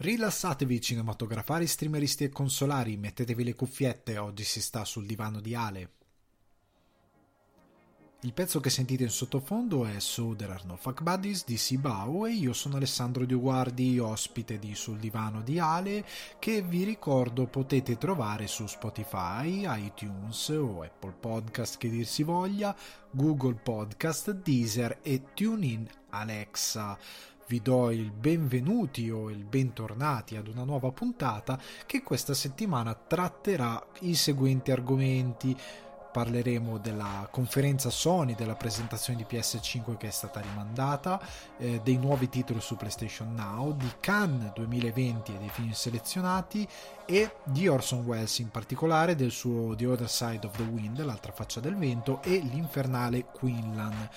Rilassatevi cinematografari, streameristi e consolari, mettetevi le cuffiette, oggi si sta sul divano di Ale. Il pezzo che sentite in sottofondo è So There Are No Fuck Buddies di Sibao e io sono Alessandro Dioguardi, ospite di Sul Divano di Ale, che vi ricordo potete trovare su Spotify, iTunes o Apple Podcast che dir si voglia, Google Podcast, Deezer e TuneIn Alexa vi do il benvenuti o il bentornati ad una nuova puntata che questa settimana tratterà i seguenti argomenti. Parleremo della conferenza Sony, della presentazione di PS5 che è stata rimandata, eh, dei nuovi titoli su PlayStation Now, di Cannes 2020 e dei film selezionati e di Orson Welles in particolare, del suo The Other Side of the Wind, l'altra faccia del vento, e l'infernale Quinlan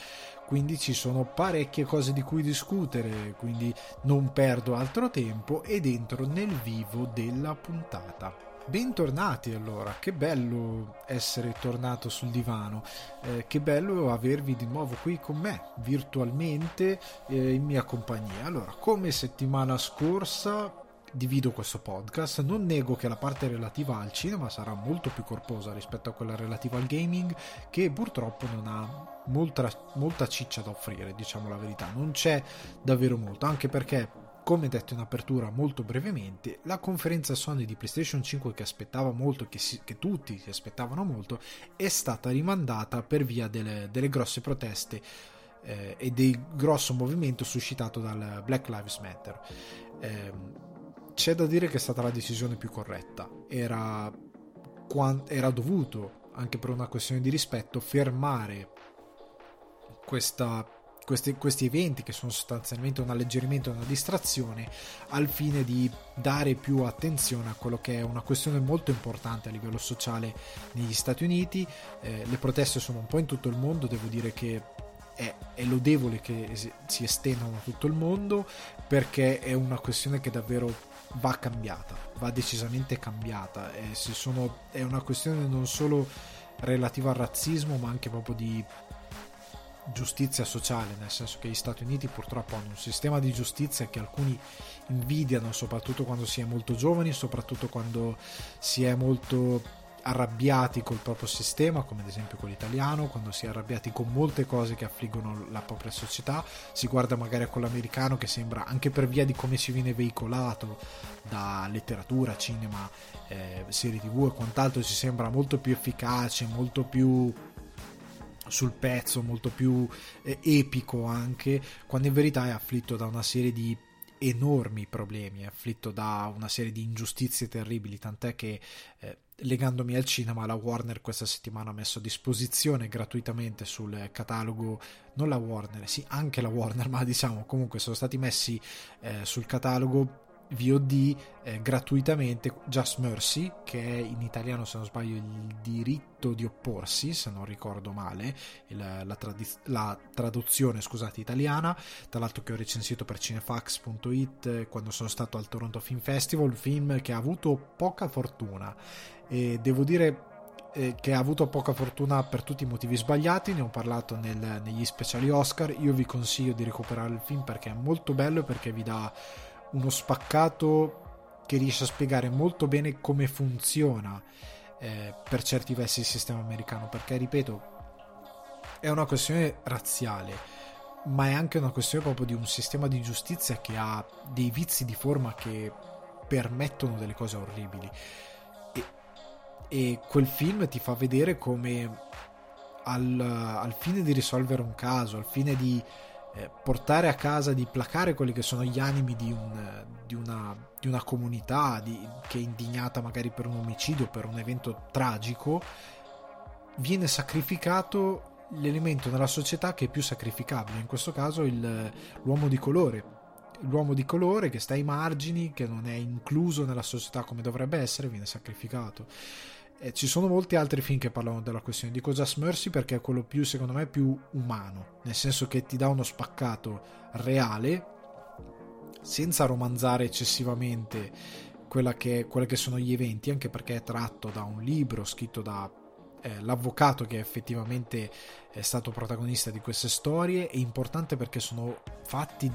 quindi ci sono parecchie cose di cui discutere, quindi non perdo altro tempo ed entro nel vivo della puntata. Bentornati allora, che bello essere tornato sul divano, eh, che bello avervi di nuovo qui con me, virtualmente eh, in mia compagnia. Allora, come settimana scorsa divido questo podcast. Non nego che la parte relativa al cinema sarà molto più corposa rispetto a quella relativa al gaming, che purtroppo non ha molta, molta ciccia da offrire, diciamo la verità. Non c'è davvero molto, anche perché come detto in apertura molto brevemente, la conferenza Sony di PlayStation 5 che aspettava molto, che, si, che tutti si aspettavano molto, è stata rimandata per via delle, delle grosse proteste eh, e del grosso movimento suscitato dal Black Lives Matter. Eh, c'è da dire che è stata la decisione più corretta. Era, era dovuto, anche per una questione di rispetto, fermare questa, questi, questi, eventi che sono sostanzialmente un alleggerimento e una distrazione al fine di dare più attenzione a quello che è una questione molto importante a livello sociale negli Stati Uniti. Eh, le proteste sono un po' in tutto il mondo, devo dire che è, è, lodevole che si estendano a tutto il mondo perché è una questione che davvero va cambiata, va decisamente cambiata. Sono, è una questione non solo relativa al razzismo, ma anche proprio di giustizia sociale, nel senso che gli Stati Uniti purtroppo hanno un sistema di giustizia che alcuni invidiano, soprattutto quando si è molto giovani, soprattutto quando si è molto arrabbiati col proprio sistema, come ad esempio quello italiano, quando si è arrabbiati con molte cose che affliggono la propria società, si guarda magari a quello americano che sembra, anche per via di come si viene veicolato da letteratura, cinema, eh, serie tv e quant'altro, ci sembra molto più efficace, molto più sul pezzo, molto più eh, epico anche, quando in verità è afflitto da una serie di enormi problemi, è afflitto da una serie di ingiustizie terribili, tant'è che eh, legandomi al cinema, la Warner questa settimana ha messo a disposizione gratuitamente sul catalogo, non la Warner, sì, anche la Warner, ma diciamo comunque sono stati messi eh, sul catalogo VOD eh, gratuitamente Just Mercy, che è in italiano se non sbaglio il diritto di opporsi, se non ricordo male, il, la, tradiz- la, traduzione scusate, italiana, tra l'altro che ho recensito per cinefax.it eh, quando sono stato al Toronto Film Festival, un film che ha avuto poca fortuna. E devo dire eh, che ha avuto poca fortuna per tutti i motivi sbagliati, ne ho parlato nel, negli speciali Oscar, io vi consiglio di recuperare il film perché è molto bello e perché vi dà uno spaccato che riesce a spiegare molto bene come funziona eh, per certi versi il sistema americano, perché ripeto, è una questione razziale, ma è anche una questione proprio di un sistema di giustizia che ha dei vizi di forma che permettono delle cose orribili. E, e quel film ti fa vedere come al, al fine di risolvere un caso, al fine di eh, portare a casa, di placare quelli che sono gli animi di, un, di, una, di una, comunità di, che è indignata magari per un omicidio, per un evento tragico, viene sacrificato l'elemento nella società che è più sacrificabile, in questo caso il, l'uomo di colore. L'uomo di colore che sta ai margini, che non è incluso nella società come dovrebbe essere, viene sacrificato. Eh, ci sono molti altri film che parlano della questione. Dico Just Mercy perché è quello più, secondo me, più umano, nel senso che ti dà uno spaccato reale, senza romanzare eccessivamente che, quelli che sono gli eventi, anche perché è tratto da un libro scritto da eh, l'avvocato che effettivamente è stato protagonista di queste storie è importante perché sono fatti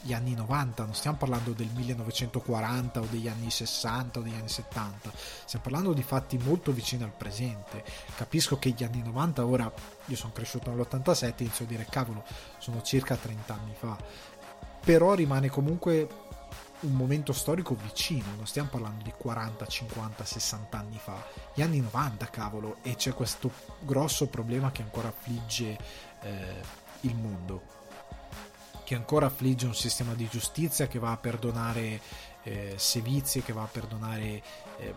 degli anni 90, non stiamo parlando del 1940 o degli anni 60 o degli anni 70, stiamo parlando di fatti molto vicini al presente. Capisco che gli anni 90 ora, io sono cresciuto nell'87, inizio a dire cavolo, sono circa 30 anni fa, però rimane comunque un momento storico vicino, non stiamo parlando di 40, 50, 60 anni fa, gli anni 90 cavolo, e c'è questo grosso problema che ancora affligge eh, il mondo, che ancora affligge un sistema di giustizia che va a perdonare eh, sevizie, che va a perdonare eh,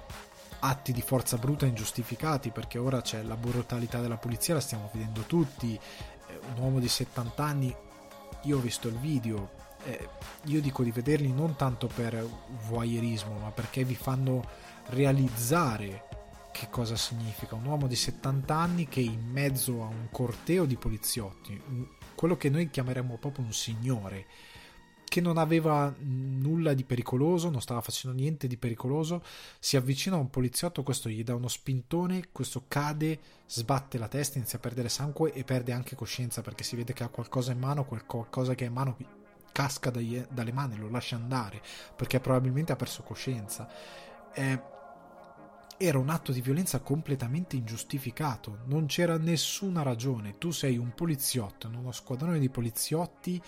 atti di forza bruta ingiustificati, perché ora c'è la brutalità della polizia, la stiamo vedendo tutti, eh, un uomo di 70 anni, io ho visto il video, eh, io dico di vederli non tanto per voyeurismo, ma perché vi fanno realizzare che cosa significa. Un uomo di 70 anni che in mezzo a un corteo di poliziotti, quello che noi chiameremmo proprio un signore, che non aveva nulla di pericoloso, non stava facendo niente di pericoloso, si avvicina a un poliziotto, questo gli dà uno spintone, questo cade, sbatte la testa, inizia a perdere sangue e perde anche coscienza perché si vede che ha qualcosa in mano, qualcosa che ha in mano casca dalle mani, lo lascia andare perché probabilmente ha perso coscienza. Eh, era un atto di violenza completamente ingiustificato, non c'era nessuna ragione. Tu sei un poliziotto in uno squadrone di poliziotti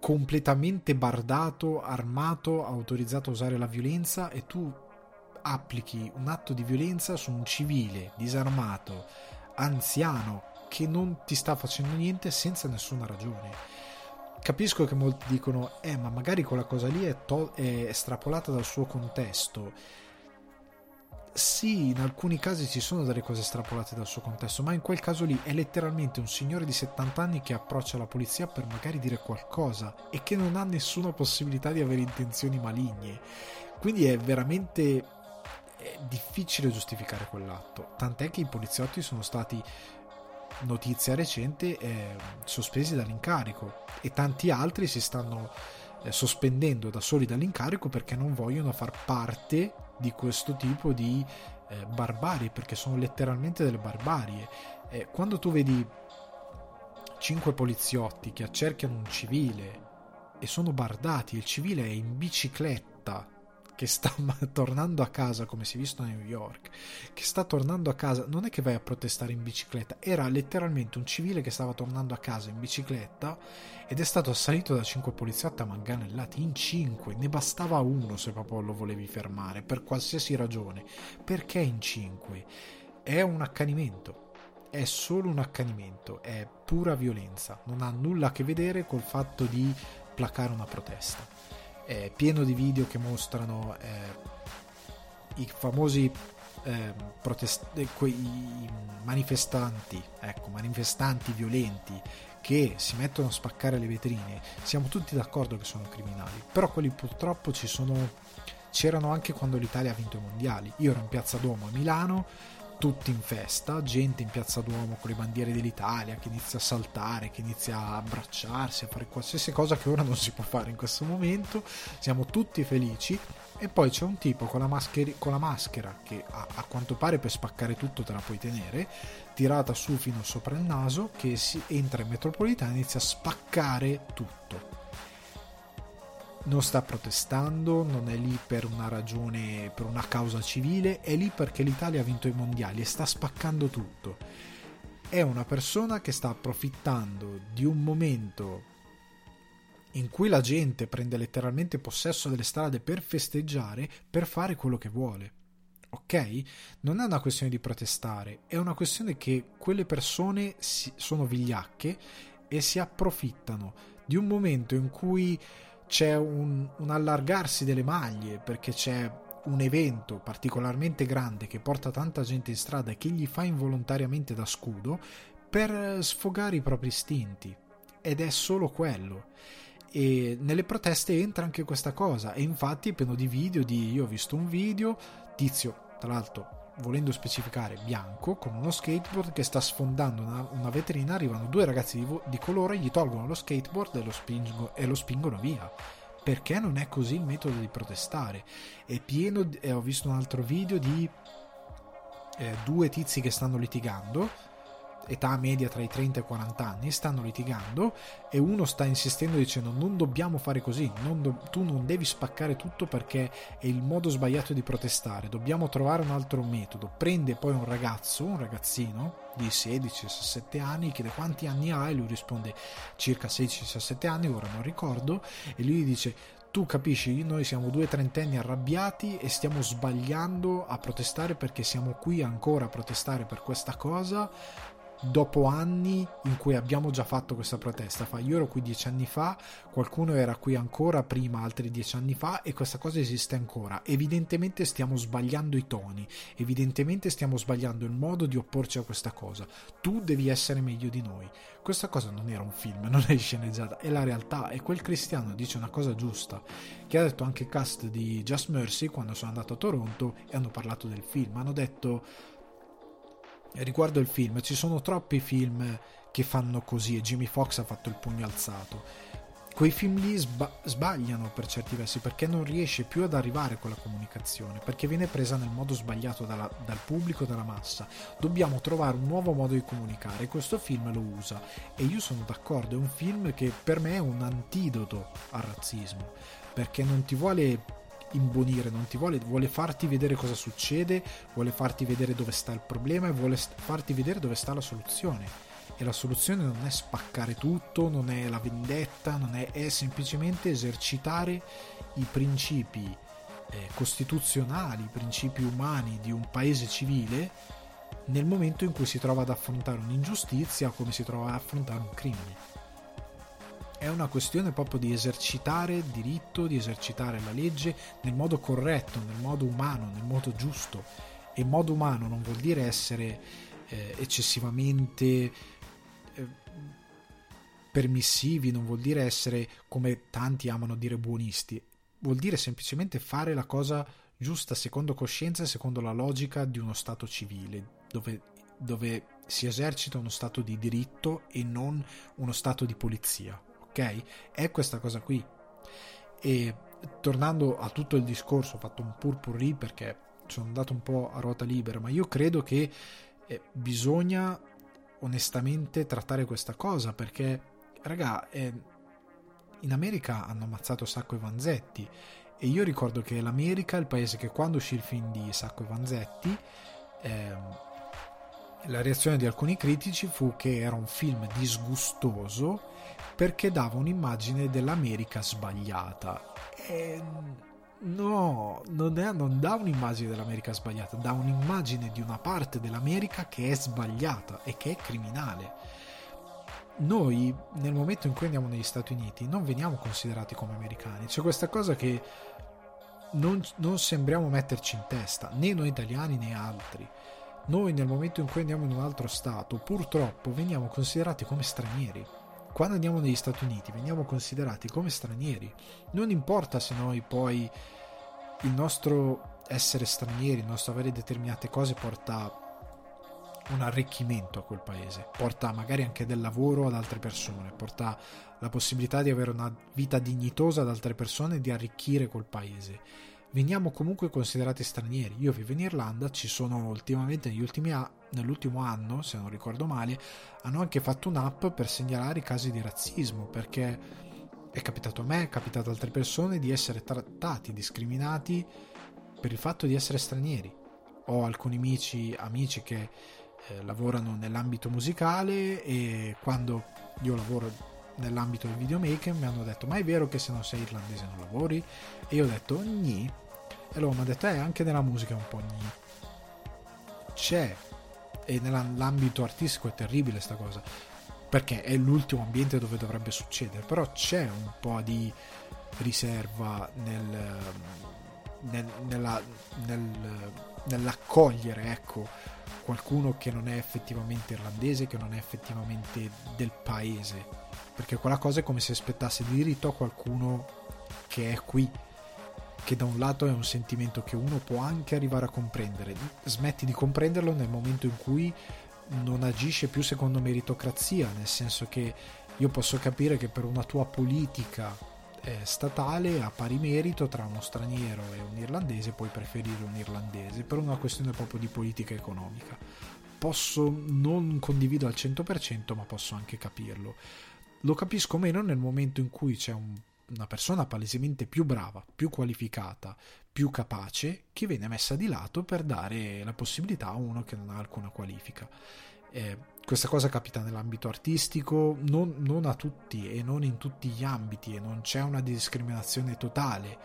completamente bardato, armato, autorizzato a usare la violenza e tu applichi un atto di violenza su un civile disarmato, anziano, che non ti sta facendo niente senza nessuna ragione capisco che molti dicono, eh, ma magari quella cosa lì è, to- è estrapolata dal suo contesto. Sì, in alcuni casi ci sono delle cose estrapolate dal suo contesto, ma in quel caso lì è letteralmente un signore di 70 anni che approccia la polizia per magari dire qualcosa e che non ha nessuna possibilità di avere intenzioni maligne. Quindi è veramente è difficile giustificare quell'atto. Tant'è che i poliziotti sono stati notizia recente, eh, sospesi dall'incarico e tanti altri si stanno eh, sospendendo da soli dall'incarico perché non vogliono far parte di questo tipo di eh, barbarie, perché sono letteralmente delle barbarie. Eh, quando tu vedi cinque poliziotti che accerchiano un civile e sono bardati, il civile è in bicicletta che sta tornando a casa come si è visto a New York, che sta tornando a casa, non è che vai a protestare in bicicletta, era letteralmente un civile che stava tornando a casa in bicicletta ed è stato assalito da cinque poliziotti a manganellati, in cinque, ne bastava uno se proprio lo volevi fermare, per qualsiasi ragione. Perché in cinque? È un accanimento, è solo un accanimento, è pura violenza, non ha nulla a che vedere col fatto di placare una protesta è pieno di video che mostrano eh, i famosi eh, protest- eh, quei manifestanti, ecco, manifestanti violenti che si mettono a spaccare le vetrine. Siamo tutti d'accordo che sono criminali, però quelli purtroppo ci sono c'erano anche quando l'Italia ha vinto i mondiali. Io ero in Piazza Duomo a Milano tutti in festa, gente in piazza Duomo con le bandiere dell'Italia che inizia a saltare, che inizia a abbracciarsi, a fare qualsiasi cosa che ora non si può fare in questo momento. Siamo tutti felici. E poi c'è un tipo con la, maschera, con la maschera che a, a, quanto pare per spaccare tutto te la puoi tenere, tirata su fino sopra il naso, che si entra in metropolitana e inizia a spaccare tutto non sta protestando, non è lì per una ragione, per una causa civile, è lì perché l'Italia ha vinto i mondiali e sta spaccando tutto. È una persona che sta approfittando di un momento in cui la gente prende letteralmente possesso delle strade per festeggiare, per fare quello che vuole. Ok? Non è una questione di protestare, è una questione che quelle persone sono vigliacche e si approfittano di un momento in cui c'è un, un allargarsi delle maglie perché c'è un evento particolarmente grande che porta tanta gente in strada e che gli fa involontariamente da scudo per sfogare i propri istinti. Ed è solo quello. E nelle proteste entra anche questa cosa. E infatti è pieno di video di io ho visto un video tizio tra l'altro volendo specificare bianco con uno skateboard che sta sfondando una, una vetrina arrivano due ragazzi di, di, colore gli tolgono lo skateboard e lo, spingo, e lo spingono via. Perché non è così il metodo di protestare? È pieno e ho visto un altro video di eh, due tizi che stanno litigando età media tra i 30 e i 40 anni, stanno litigando e uno sta insistendo dicendo non dobbiamo fare così, non do- tu non devi spaccare tutto perché è il modo sbagliato di protestare, dobbiamo trovare un altro metodo. Prende poi un ragazzo, un ragazzino di 16-17 anni, chiede quanti anni ha e lui risponde circa 16-17 anni, ora non ricordo, e lui dice tu capisci, noi siamo due trentenni arrabbiati e stiamo sbagliando a protestare perché siamo qui ancora a protestare per questa cosa dopo anni in cui abbiamo già fatto questa protesta. Fa, io ero qui dieci anni fa, qualcuno era qui ancora prima, altri dieci anni fa, e questa cosa esiste ancora. Evidentemente stiamo sbagliando i toni, evidentemente stiamo sbagliando il modo di opporci a questa cosa. Tu devi essere meglio di noi. Questa cosa non era un film, non è sceneggiata, è la realtà. E quel cristiano dice una cosa giusta, che ha detto anche il cast di Just Mercy quando sono andato a Toronto e hanno parlato del film. Hanno detto riguardo il film, ci sono troppi film che fanno così e Jimmy Fox ha fatto il pugno alzato. Quei film lì sba- sbagliano per certi versi perché non riesce più ad arrivare con la comunicazione, perché viene presa nel modo sbagliato dalla, dal pubblico, dalla massa. Dobbiamo trovare un nuovo modo di comunicare e questo film lo usa e io sono d'accordo, è un film che per me è un antidoto al razzismo, perché non ti vuole imbonire, non ti vuole, vuole farti vedere cosa succede, vuole farti vedere dove sta il problema e vuole farti vedere dove sta la soluzione. E la soluzione non è spaccare tutto, non è la vendetta, non è, è semplicemente esercitare i principi eh, costituzionali, i principi umani di un paese civile nel momento in cui si trova ad affrontare un'ingiustizia come si trova ad affrontare un crimine è una questione proprio di esercitare il diritto, di esercitare la legge nel modo corretto, nel modo umano, nel modo giusto. E modo umano non vuol dire essere eh, eccessivamente eh, permissivi, non vuol dire essere come tanti amano dire buonisti, vuol dire semplicemente fare la cosa giusta secondo coscienza e secondo la logica di uno Stato civile, dove, dove si esercita uno Stato di diritto e non uno Stato di polizia ok? È questa cosa qui. E tornando a tutto il discorso, ho fatto un purpurri perché sono andato un po' a ruota libera, ma io credo che eh, bisogna onestamente trattare questa cosa perché, raga, eh, in America hanno ammazzato Sacco e Vanzetti e io ricordo che l'America è il paese che quando uscì il film di Sacco e Vanzetti eh, la reazione di alcuni critici fu che era un film disgustoso perché dava un'immagine dell'America sbagliata. E no, non, è, non dà un'immagine dell'America sbagliata, dà un'immagine di una parte dell'America che è sbagliata e che è criminale. Noi, nel momento in cui andiamo negli Stati Uniti, non veniamo considerati come americani. C'è questa cosa che non, non sembriamo metterci in testa, né noi italiani né altri. Noi nel momento in cui andiamo in un altro Stato, purtroppo veniamo considerati come stranieri quando andiamo negli Stati Uniti veniamo considerati come stranieri. Non importa se noi poi il nostro essere stranieri, il nostro avere determinate cose porta un arricchimento a quel paese, porta magari anche del lavoro ad altre persone, porta la possibilità di avere una vita dignitosa ad altre persone e di arricchire quel paese veniamo comunque considerati stranieri. Io vivo in Irlanda, ci sono ultimamente negli ultimi anni nell'ultimo anno, se non ricordo male, hanno anche fatto un'app per segnalare i casi di razzismo, perché è capitato a me, è capitato ad altre persone di essere trattati, discriminati per il fatto di essere stranieri. Ho alcuni amici, amici che eh, lavorano nell'ambito musicale e quando io lavoro nell'ambito del videomaker mi hanno detto ma è vero che se non sei irlandese non lavori? E io ho detto gni e loro mi hanno detto eh anche nella musica è un po' gni c'è. E nell'ambito artistico è terribile sta cosa perché è l'ultimo ambiente dove dovrebbe succedere però c'è un po' di riserva nel, nel, nella, nel, nell'accogliere ecco qualcuno che non è effettivamente irlandese che non è effettivamente del paese. Perché quella cosa è come se aspettasse di diritto a qualcuno che è qui che da un lato è un sentimento che uno può anche arrivare a comprendere smetti di comprenderlo nel momento in cui non agisce più secondo meritocrazia nel senso che io posso capire che per una tua politica eh, statale a pari merito tra uno straniero e un irlandese, puoi preferire un irlandese per una questione proprio di politica economica. Posso non condivido al 100%, ma posso anche capirlo. Lo capisco meno nel momento in cui c'è un, una persona palesemente più brava, più qualificata, più capace, che viene messa di lato per dare la possibilità a uno che non ha alcuna qualifica. Eh, questa cosa capita nell'ambito artistico, non, non, a tutti e non in tutti gli ambiti, e non c'è una discriminazione totale.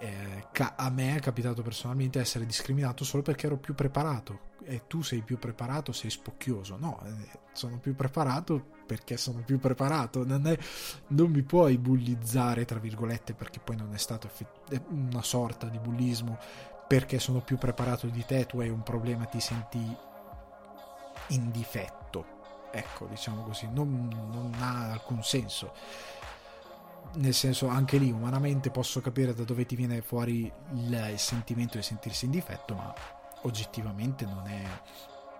Eh, a me è capitato personalmente essere discriminato solo perché ero più preparato e tu sei più preparato, sei spocchioso. No, eh, sono più preparato perché sono più preparato. Non, è, non mi puoi bullizzare, tra virgolette, perché poi non è stato una sorta di bullismo perché sono più preparato di te, tu hai un problema, ti senti in difetto. Ecco, diciamo così, non, non ha alcun senso. Nel senso, anche lì, umanamente posso capire da dove ti viene fuori il, il sentimento di sentirsi in difetto, ma oggettivamente non è,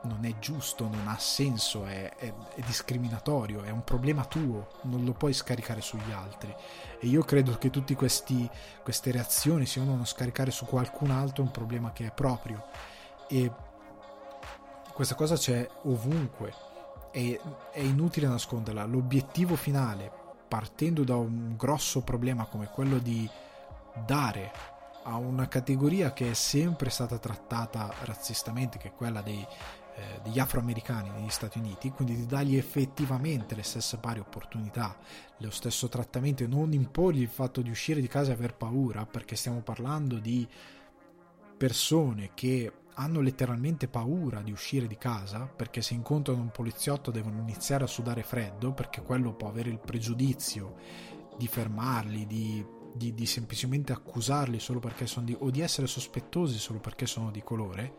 non è giusto, non ha senso, è, è, è, discriminatorio, è un problema tuo, non lo puoi scaricare sugli altri. E io credo che tutte queste reazioni si devono scaricare su qualcun altro, un problema che è proprio. E questa cosa c'è ovunque e è inutile nasconderla. L'obiettivo finale, partendo da un grosso problema come quello di dare a una categoria che è sempre stata trattata razzistamente, che è quella dei, eh, degli afroamericani negli Stati Uniti, quindi di dargli effettivamente le stesse pari opportunità, lo stesso trattamento e non imporgli il fatto di uscire di casa e aver paura, perché stiamo parlando di persone che hanno letteralmente paura di uscire di casa perché se incontrano un poliziotto devono iniziare a sudare freddo perché quello può avere il pregiudizio di fermarli, di, di, di semplicemente accusarli solo perché sono di, o di essere sospettosi solo perché sono di colore.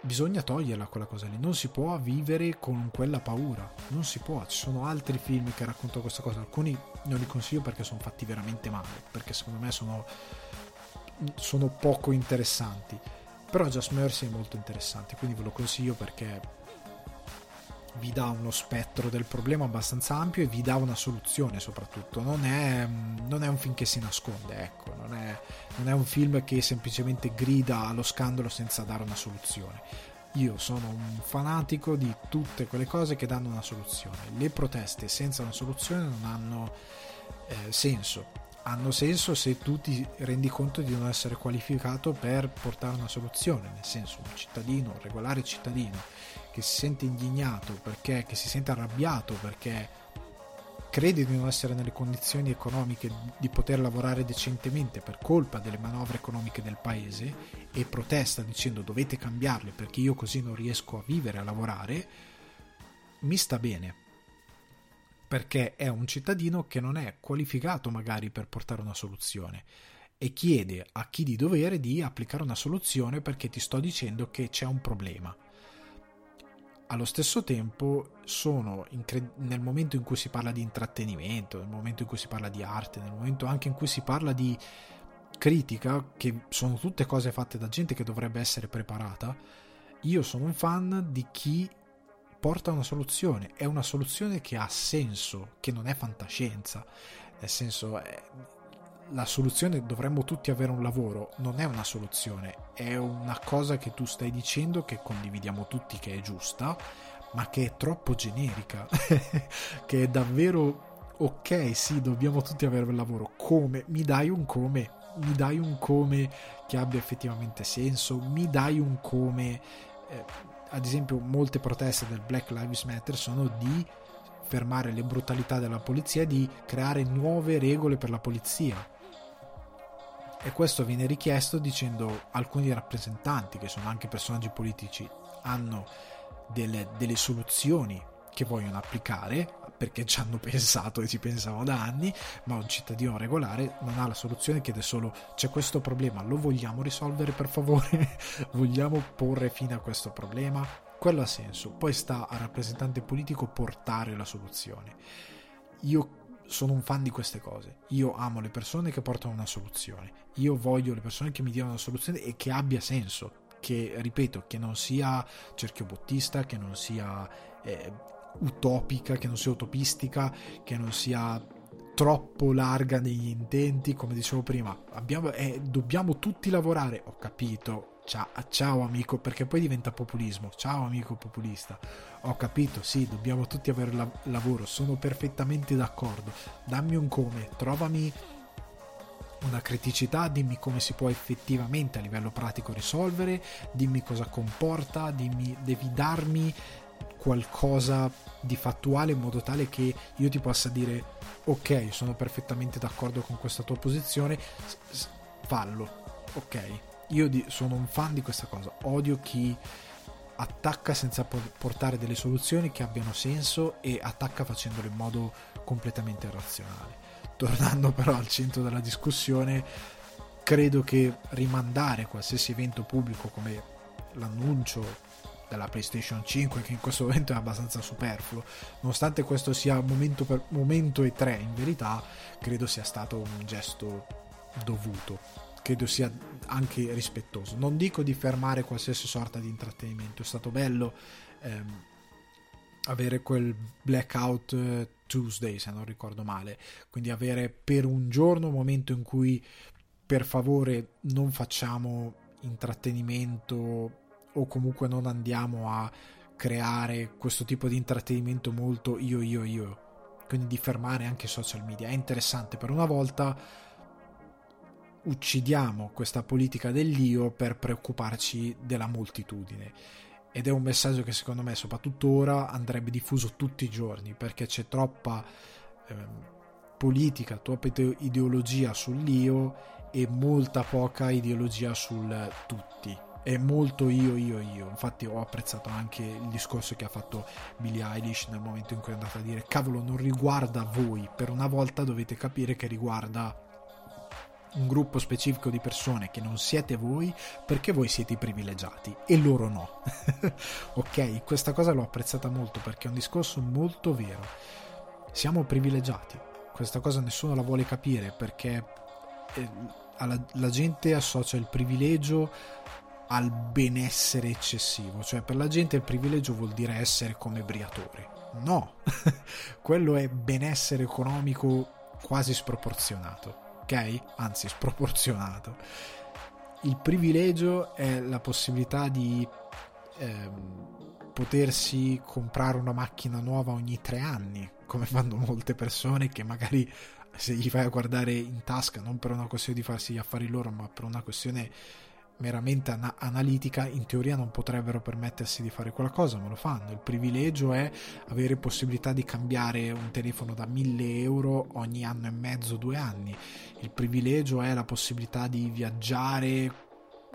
Bisogna toglierla quella cosa lì, non si può vivere con quella paura, non si può. Ci sono altri film che raccontano questa cosa, alcuni non li consiglio perché sono fatti veramente male, perché secondo me sono, sono poco interessanti però Just Mercy è molto interessante, quindi ve lo consiglio perché vi dà uno spettro del problema abbastanza ampio e vi dà una soluzione soprattutto. Non è, non è un film che si nasconde, ecco, non è, non è un film che semplicemente grida allo scandalo senza dare una soluzione. Io sono un fanatico di tutte quelle cose che danno una soluzione. Le proteste senza una soluzione non hanno eh, senso hanno senso se tu ti rendi conto di non essere qualificato per portare una soluzione, nel senso un cittadino, un regolare cittadino che si sente indignato perché che si sente arrabbiato perché crede di non essere nelle condizioni economiche di poter lavorare decentemente per colpa delle manovre economiche del paese e protesta dicendo dovete cambiarle perché io così non riesco a vivere, a lavorare, mi sta bene perché è un cittadino che non è qualificato magari per portare una soluzione e chiede a chi di dovere di applicare una soluzione perché ti sto dicendo che c'è un problema. Allo stesso tempo sono incred- nel momento in cui si parla di intrattenimento, nel momento in cui si parla di arte, nel momento anche in cui si parla di critica, che sono tutte cose fatte da gente che dovrebbe essere preparata, io sono un fan di chi porta una soluzione, è una soluzione che ha senso, che non è fantascienza, nel senso è, la soluzione dovremmo tutti avere un lavoro, non è una soluzione, è una cosa che tu stai dicendo che condividiamo tutti che è giusta, ma che è troppo generica, che è davvero ok, sì, dobbiamo tutti avere un lavoro, come? Mi dai un come? Mi dai un come che abbia effettivamente senso? Mi dai un come eh, ad esempio molte proteste del Black Lives Matter sono di fermare le brutalità della polizia di creare nuove regole per la polizia. E questo viene richiesto dicendo alcuni rappresentanti, che sono anche personaggi politici, hanno delle, delle soluzioni che vogliono applicare perché ci hanno pensato e ci pensano da anni, ma un cittadino regolare non ha la soluzione, chiede solo c'è questo problema, lo vogliamo risolvere per favore? vogliamo porre fine a questo problema? Quello ha senso, poi sta al rappresentante politico portare la soluzione. Io sono un fan di queste cose. Io amo le persone che portano una soluzione. Io voglio le persone che mi diano una soluzione e che abbia senso. Che, ripeto, che non sia cerchio bottista, che non sia eh, utopica, che non sia utopistica, che non sia troppo larga negli intenti, come dicevo prima, abbiamo, eh, dobbiamo tutti lavorare, ho capito, ciao, ciao amico, perché poi diventa populismo, ciao amico populista, ho capito, sì, dobbiamo tutti avere la- lavoro, sono perfettamente d'accordo, dammi un come, trovami una criticità, dimmi come si può effettivamente a livello pratico risolvere, dimmi cosa comporta, dimmi, devi darmi qualcosa di fattuale in modo tale che io ti possa dire ok, sono perfettamente d'accordo con questa tua posizione, fallo, ok. Io di, sono un fan di questa cosa, odio chi attacca senza portare delle soluzioni che abbiano senso e attacca facendolo in modo completamente irrazionale. Tornando però al centro della discussione, credo che rimandare qualsiasi evento pubblico come l'annuncio della PlayStation 5 che in questo momento è abbastanza superfluo. Nonostante questo sia momento, per, momento e 3 in verità credo sia stato un gesto dovuto credo sia anche rispettoso. Non dico di fermare qualsiasi sorta di intrattenimento è stato bello ehm, avere quel blackout eh, Tuesday se non ricordo male. Quindi avere per un giorno un momento in cui per favore non facciamo intrattenimento o comunque non andiamo a creare questo tipo di intrattenimento molto io io io. Quindi di fermare anche i social media. È interessante per una volta uccidiamo questa politica dell'io per preoccuparci della moltitudine. Ed è un messaggio che secondo me soprattutto ora andrebbe diffuso tutti i giorni perché c'è troppa eh, politica, troppa ideologia sull'io e molta poca ideologia sul tutti è molto io, io, io. Infatti ho apprezzato anche il discorso che ha fatto Billie Eilish nel momento in cui è andata a dire cavolo non riguarda voi, per una volta dovete capire che riguarda un gruppo specifico di persone che non siete voi perché voi siete i privilegiati e loro no. ok, questa cosa l'ho apprezzata molto perché è un discorso molto vero. Siamo privilegiati. Questa cosa nessuno la vuole capire perché eh, la gente associa il privilegio al benessere eccessivo, cioè per la gente il privilegio vuol dire essere come Briatore. No, quello è benessere economico quasi sproporzionato, ok? Anzi, sproporzionato. Il privilegio è la possibilità di ehm, potersi comprare una macchina nuova ogni tre anni, come fanno molte persone che magari se gli fai a guardare in tasca, non per una questione di farsi gli affari loro, ma per una questione meramente ana- analitica in teoria non potrebbero permettersi di fare qualcosa ma lo fanno. Il privilegio è avere possibilità di cambiare un telefono da 1000 euro ogni anno e mezzo due anni. Il privilegio è la possibilità di viaggiare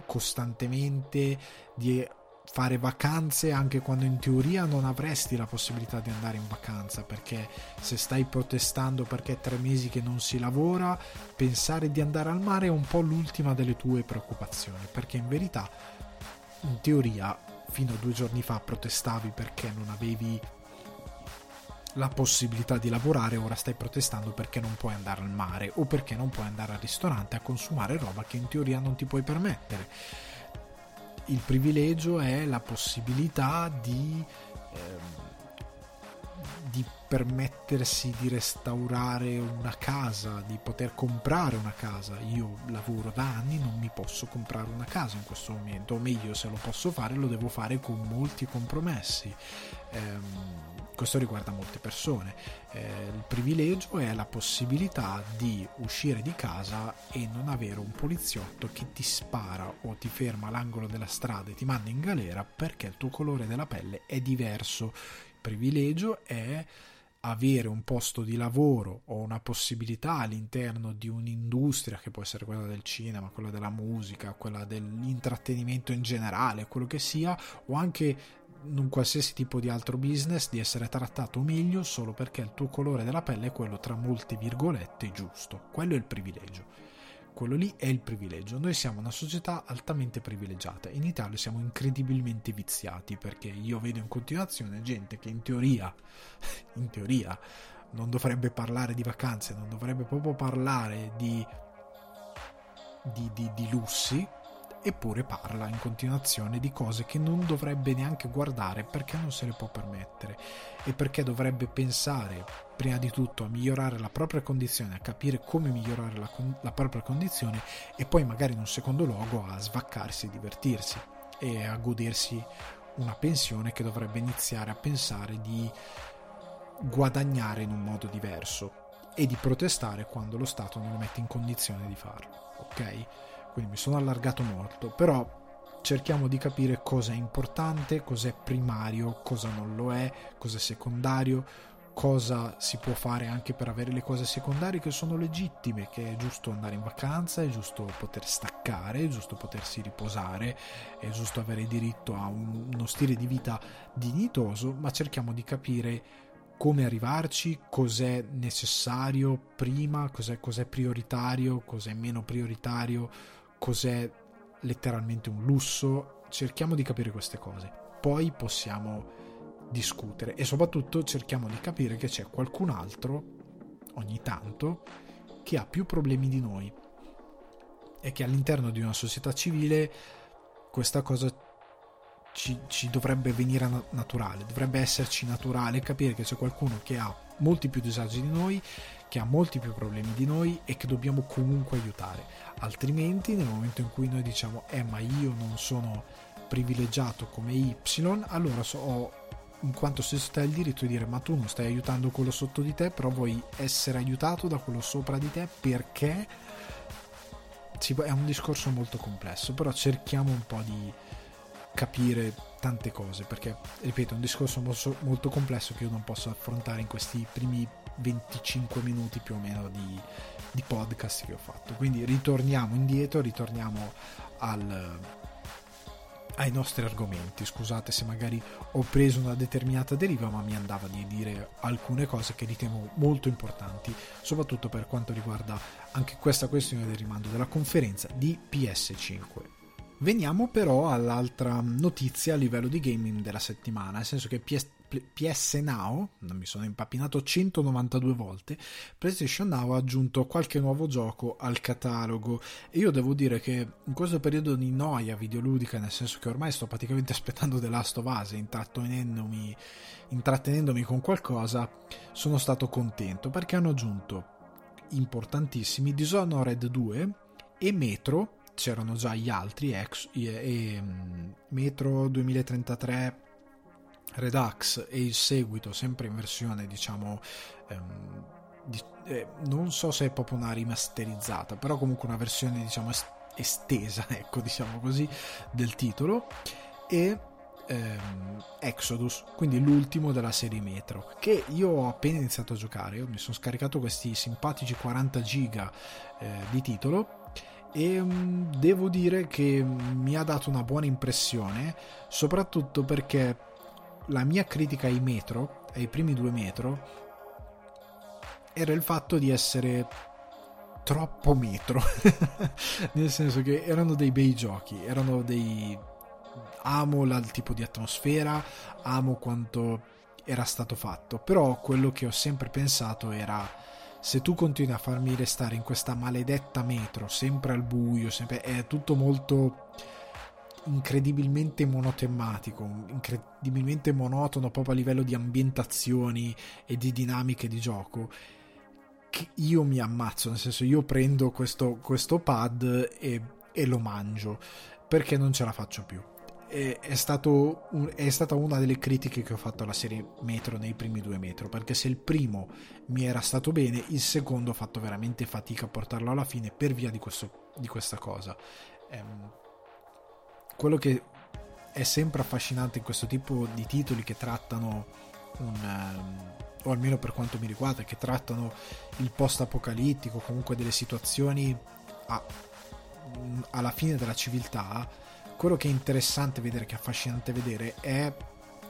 costantemente di fare vacanze anche quando in teoria non avresti la possibilità di andare in vacanza perché se stai protestando perché è tre mesi che non si lavora pensare di andare al mare è un po' l'ultima delle tue preoccupazioni perché in verità in teoria fino a due giorni fa protestavi perché non avevi la possibilità di lavorare ora stai protestando perché non puoi andare al mare o perché non puoi andare al ristorante a consumare roba che in teoria non ti puoi permettere il privilegio è la possibilità di, ehm, di permettersi di restaurare una casa, di poter comprare una casa. Io lavoro da anni, non mi posso comprare una casa in questo momento, o meglio, se lo posso fare, lo devo fare con molti compromessi. Ehm, questo riguarda molte persone. Eh, il privilegio è la possibilità di uscire di casa e non avere un poliziotto che ti spara o ti ferma all'angolo della strada e ti manda in galera perché il tuo colore della pelle è diverso. Il privilegio è avere un posto di lavoro o una possibilità all'interno di un'industria che può essere quella del cinema, quella della musica, quella dell'intrattenimento in generale, quello che sia, o anche in un qualsiasi tipo di altro business di essere trattato meglio solo perché il tuo colore della pelle è quello tra molte virgolette giusto. Quello è il privilegio. Quello lì è il privilegio. Noi siamo una società altamente privilegiata. In Italia siamo incredibilmente viziati perché io vedo in continuazione gente che in teoria, in teoria, non dovrebbe parlare di vacanze, non dovrebbe proprio parlare di, di, di, di lussi, eppure parla in continuazione di cose che non dovrebbe neanche guardare perché non se le può permettere e perché dovrebbe pensare prima di tutto a migliorare la propria condizione, a capire come migliorare la, la propria condizione e poi magari in un secondo luogo a svaccarsi e divertirsi e a godersi una pensione che dovrebbe iniziare a pensare di guadagnare in un modo diverso e di protestare quando lo Stato non lo mette in condizione di farlo. Ok? Quindi mi sono allargato molto, però cerchiamo di capire cosa è importante, cosa è primario, cosa non lo è, cosa è secondario, cosa si può fare anche per avere le cose secondarie che sono legittime, che è giusto andare in vacanza, è giusto poter staccare, è giusto potersi riposare, è giusto avere diritto a un, uno stile di vita dignitoso, ma cerchiamo di capire come arrivarci, cos'è necessario prima, cos'è, cos'è prioritario, cos'è meno prioritario, cos'è letteralmente un lusso. Cerchiamo di capire queste cose. Poi possiamo discutere e soprattutto cerchiamo di capire che c'è qualcun altro, ogni tanto, che ha più problemi di noi e che all'interno di una società civile questa cosa ci, ci dovrebbe venire naturale, dovrebbe esserci naturale capire che c'è qualcuno che ha molti più disagi di noi, che ha molti più problemi di noi e che dobbiamo comunque aiutare. Altrimenti, nel momento in cui noi diciamo, eh, ma io non sono privilegiato come Y, allora so, ho in quanto stesso te il diritto di dire ma tu non stai aiutando quello sotto di te, però vuoi essere aiutato da quello sopra di te perché è un discorso molto complesso, però cerchiamo un po' di capire tante cose perché ripeto è un discorso molto, complesso che io non posso affrontare in questi primi 25 minuti più o meno di, di podcast che ho fatto. Quindi ritorniamo indietro ritorniamo al, ai nostri argomenti. Scusate se magari ho preso una determinata deriva ma mi andava di dire alcune cose che ritengo molto importanti soprattutto per quanto riguarda anche questa questione del rimando della conferenza di PS5 Veniamo però all'altra notizia a livello di gaming della settimana, nel senso che PS, PS Now, non mi sono impappinato 192 volte, PlayStation Now ha aggiunto qualche nuovo gioco al catalogo. E io devo dire che in questo periodo di noia videoludica, nel senso che ormai sto praticamente aspettando The Last of Us, intrattenendomi, intrattenendomi con qualcosa, sono stato contento perché hanno aggiunto importantissimi Dishonored 2 e Metro c'erano già gli altri ex, e, e mm, Metro 2033 Redux e il seguito sempre in versione diciamo ehm, di, eh, non so se è proprio una rimasterizzata però comunque una versione diciamo estesa ecco diciamo così del titolo e ehm, Exodus quindi l'ultimo della serie Metro che io ho appena iniziato a giocare io mi sono scaricato questi simpatici 40 giga eh, di titolo e mm, devo dire che mi ha dato una buona impressione, soprattutto perché la mia critica ai metro, ai primi due metro, era il fatto di essere troppo metro, nel senso che erano dei bei giochi, erano dei... amo il tipo di atmosfera, amo quanto era stato fatto, però quello che ho sempre pensato era se tu continui a farmi restare in questa maledetta metro, sempre al buio, sempre, è tutto molto incredibilmente monotemmatico, incredibilmente monotono proprio a livello di ambientazioni e di dinamiche di gioco, che io mi ammazzo, nel senso io prendo questo, questo pad e, e lo mangio perché non ce la faccio più è, un, è, stata una delle critiche che ho fatto alla serie Metro nei primi due Metro, perché se il primo mi era stato bene, il secondo ho fatto veramente fatica a portarlo alla fine per via di, questo, di questa cosa. Ehm, quello che è sempre affascinante in questo tipo di titoli che trattano un... Um, o almeno per quanto mi riguarda, che trattano il post-apocalittico, comunque delle situazioni a, alla fine della civiltà, quello che è interessante vedere, che è affascinante vedere, è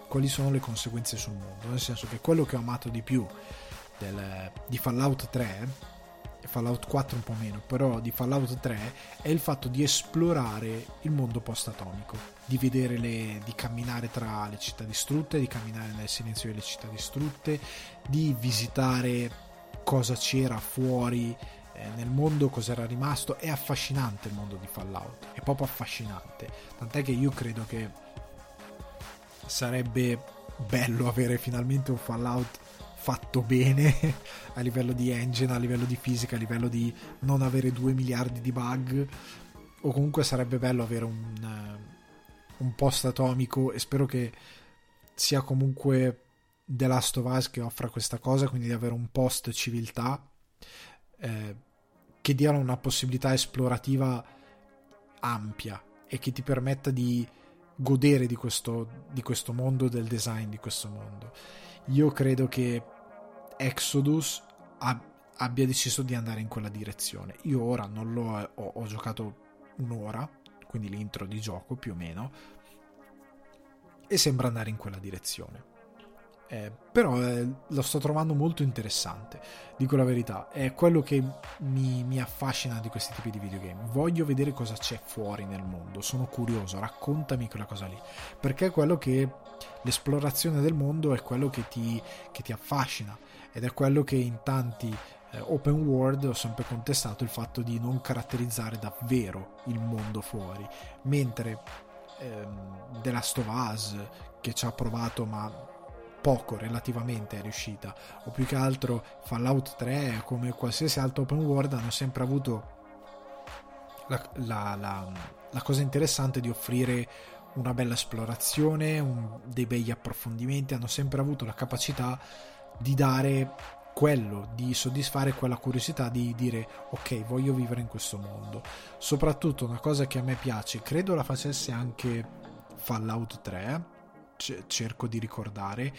quali sono le conseguenze sul mondo. Nel senso che quello che ho amato di più del, di Fallout 3, Fallout 4 un po' meno, però di Fallout 3 è il fatto di esplorare il mondo post-atomico, di vedere le, di camminare tra le città distrutte, di camminare nel silenzio delle città distrutte, di visitare cosa c'era fuori eh, nel mondo cos'era rimasto. È affascinante il mondo di Fallout, è proprio affascinante. Tant'è che io credo che sarebbe bello avere finalmente un Fallout fatto bene a livello di engine, a livello di fisica, a livello di non avere 2 miliardi di bug. O comunque sarebbe bello avere un, uh, un post atomico e spero che sia comunque The Last of Us che offra questa cosa, quindi di avere un post civiltà eh, che diano una possibilità esplorativa ampia e che ti permetta di godere di questo, di questo mondo, del design di questo mondo. Io credo che Exodus ab- abbia deciso di andare in quella direzione. Io ora non l'ho ho, ho giocato un'ora, quindi l'intro di gioco più o meno, e sembra andare in quella direzione. Eh, però eh, lo sto trovando molto interessante, dico la verità, è quello che mi, mi, affascina di questi tipi di videogame. Voglio vedere cosa c'è fuori nel mondo, sono curioso, raccontami quella cosa lì, perché è quello che l'esplorazione del mondo è quello che ti, che ti affascina ed è quello che in tanti eh, open world ho sempre contestato il fatto di non caratterizzare davvero il mondo fuori, mentre ehm, The Last of Us che ci ha provato ma poco relativamente è riuscita o più che altro Fallout 3 come qualsiasi altro open world hanno sempre avuto la, la, la, la cosa interessante di offrire una bella esplorazione un, dei begli approfondimenti hanno sempre avuto la capacità di dare quello, di soddisfare quella curiosità di dire ok voglio vivere in questo mondo soprattutto una cosa che a me piace credo la facesse anche Fallout 3 cerco di ricordare,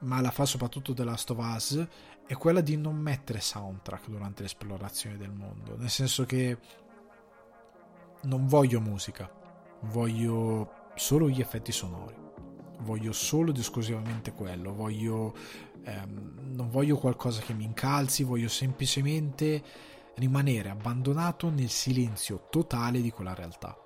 ma la fa soprattutto The Last of Us, è quella di non mettere soundtrack durante l'esplorazione del mondo, nel senso che non voglio musica, voglio solo gli effetti sonori, voglio solo ed esclusivamente quello, voglio, ehm, non voglio qualcosa che mi incalzi, voglio semplicemente rimanere abbandonato nel silenzio totale di quella realtà.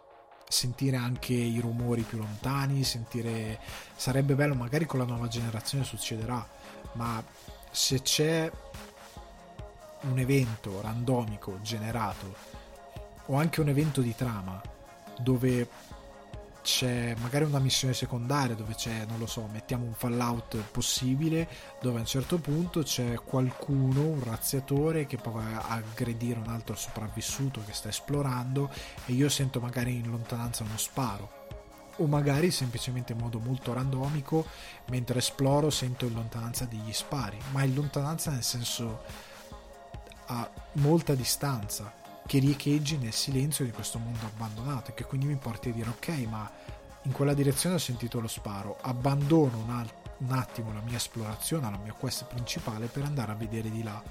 Sentire anche i rumori più lontani, sentire sarebbe bello, magari con la nuova generazione succederà, ma se c'è un evento randomico generato o anche un evento di trama dove c'è magari una missione secondaria dove c'è, non lo so, mettiamo un fallout possibile, dove a un certo punto c'è qualcuno, un razziatore che a aggredire un altro sopravvissuto che sta esplorando e io sento magari in lontananza uno sparo. O magari semplicemente in modo molto randomico, mentre esploro sento in lontananza degli spari, ma in lontananza nel senso a molta distanza, che riecheggi nel silenzio di questo mondo abbandonato e che quindi mi porti a dire ok ma in quella direzione ho sentito lo sparo. Abbandono un, al- un attimo la mia esplorazione la mia quest principale per andare a vedere di là.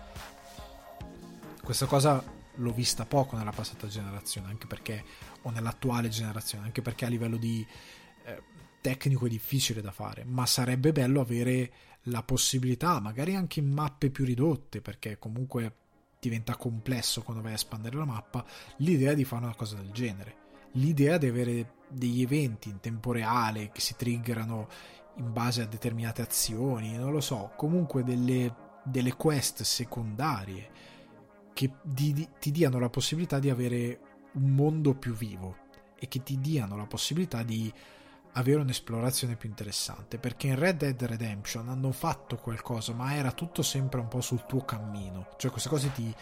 Questa cosa l'ho vista poco nella passata generazione anche perché o nell'attuale generazione anche perché a livello di eh, tecnico è difficile da fare ma sarebbe bello avere la possibilità magari anche in mappe più ridotte perché comunque diventa complesso quando vai a espandere la mappa, l'idea di fare una cosa del genere. L'idea di avere degli eventi in tempo reale che si triggerano in base a determinate azioni, non lo so, comunque delle, delle quest secondarie che di, di, ti diano la possibilità di avere un mondo più vivo e che ti diano la possibilità di avere un'esplorazione più interessante perché in Red Dead Redemption hanno fatto qualcosa ma era tutto sempre un po' sul tuo cammino. Cioè queste cose ti,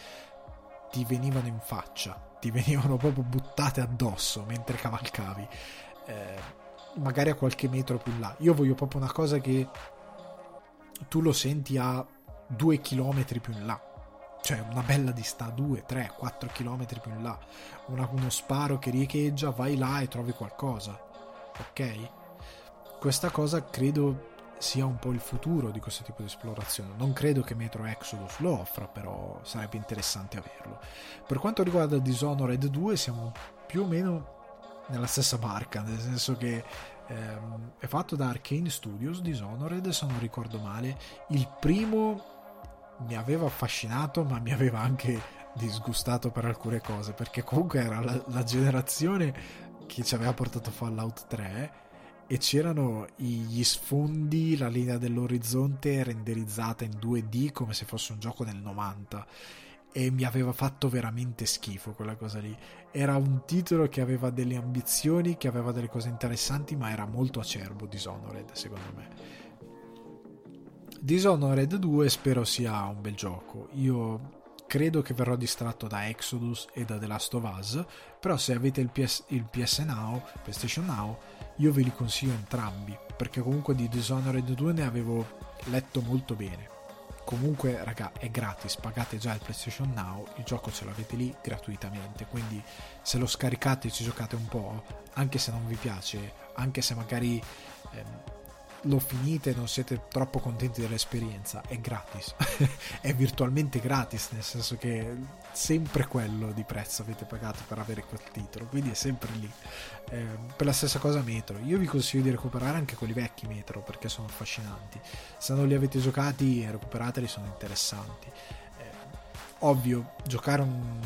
ti venivano in faccia ti venivano proprio buttate addosso mentre cavalcavi eh, magari a qualche metro più in là. Io voglio proprio una cosa che tu lo senti a due chilometri più in là. Cioè una bella distanza 2, 3, 4 chilometri più in là. Una, uno sparo che riecheggia vai là e trovi qualcosa ok? Questa cosa credo sia un po' il futuro di questo tipo di esplorazione. Non credo che Metro Exodus lo offra, però sarebbe interessante averlo. Per quanto riguarda Dishonored 2, siamo più o meno nella stessa barca, nel senso che ehm, è fatto da Arcane Studios. Dishonored, se non ricordo male, il primo mi aveva affascinato, ma mi aveva anche disgustato per alcune cose, perché comunque era la, la generazione che ci aveva portato Fallout 3 e c'erano gli sfondi, la linea dell'orizzonte renderizzata in 2D come se fosse un gioco del 90 e mi aveva fatto veramente schifo quella cosa lì. Era un titolo che aveva delle ambizioni, che aveva delle cose interessanti, ma era molto acerbo Dishonored, secondo me. Dishonored 2 spero sia un bel gioco. Io credo che verrò distratto da Exodus e da The Last of Us, però se avete il PS, il PS Now, PlayStation Now, io ve li consiglio entrambi, perché comunque di Dishonored 2 ne avevo letto molto bene. Comunque raga è gratis pagate già il PlayStation Now il gioco ce l'avete lì gratuitamente quindi se lo scaricate e ci giocate un po' anche se non vi piace anche se magari ehm, lo finite e non siete troppo contenti dell'esperienza, è gratis, è virtualmente gratis, nel senso che sempre quello di prezzo avete pagato per avere quel titolo, quindi è sempre lì. Eh, per la stessa cosa Metro, io vi consiglio di recuperare anche quelli vecchi Metro perché sono affascinanti, se non li avete giocati recuperateli, sono interessanti. Eh, ovvio, giocare un,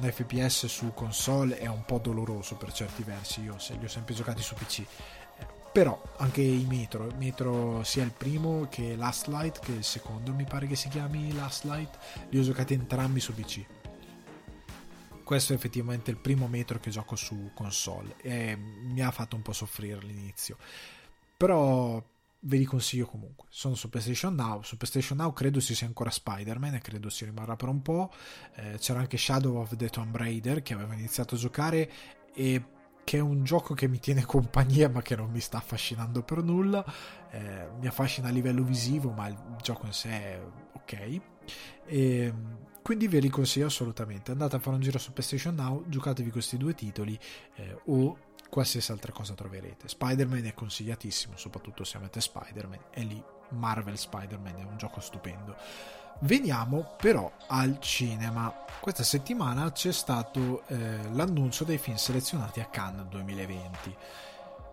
un FPS su console è un po' doloroso per certi versi, io se li ho sempre giocati su PC però anche i Metro, Metro sia il primo che Last Light, che il secondo mi pare che si chiami Last Light, li ho giocati entrambi su PC. Questo è effettivamente il primo Metro che gioco su console e mi ha fatto un po' soffrire all'inizio. Però ve li consiglio comunque. Sono su PlayStation Now. Su PlayStation Now credo ci sia ancora Spider-Man e credo si rimarrà per un po'. Eh, c'era anche Shadow of the Tomb Raider che avevo iniziato a giocare e che è un gioco che mi tiene compagnia ma che non mi sta affascinando per nulla. Eh, mi affascina a livello visivo, ma il gioco in sé è ok. E, quindi ve li consiglio assolutamente. Andate a fare un giro su PlayStation Now, giocatevi questi due titoli eh, o qualsiasi altra cosa troverete. Spider-Man è consigliatissimo, soprattutto se avete Spider-Man, e lì Marvel Spider-Man è un gioco stupendo. Veniamo però al cinema. Questa settimana c'è stato eh, l'annuncio dei film selezionati a Cannes 2020.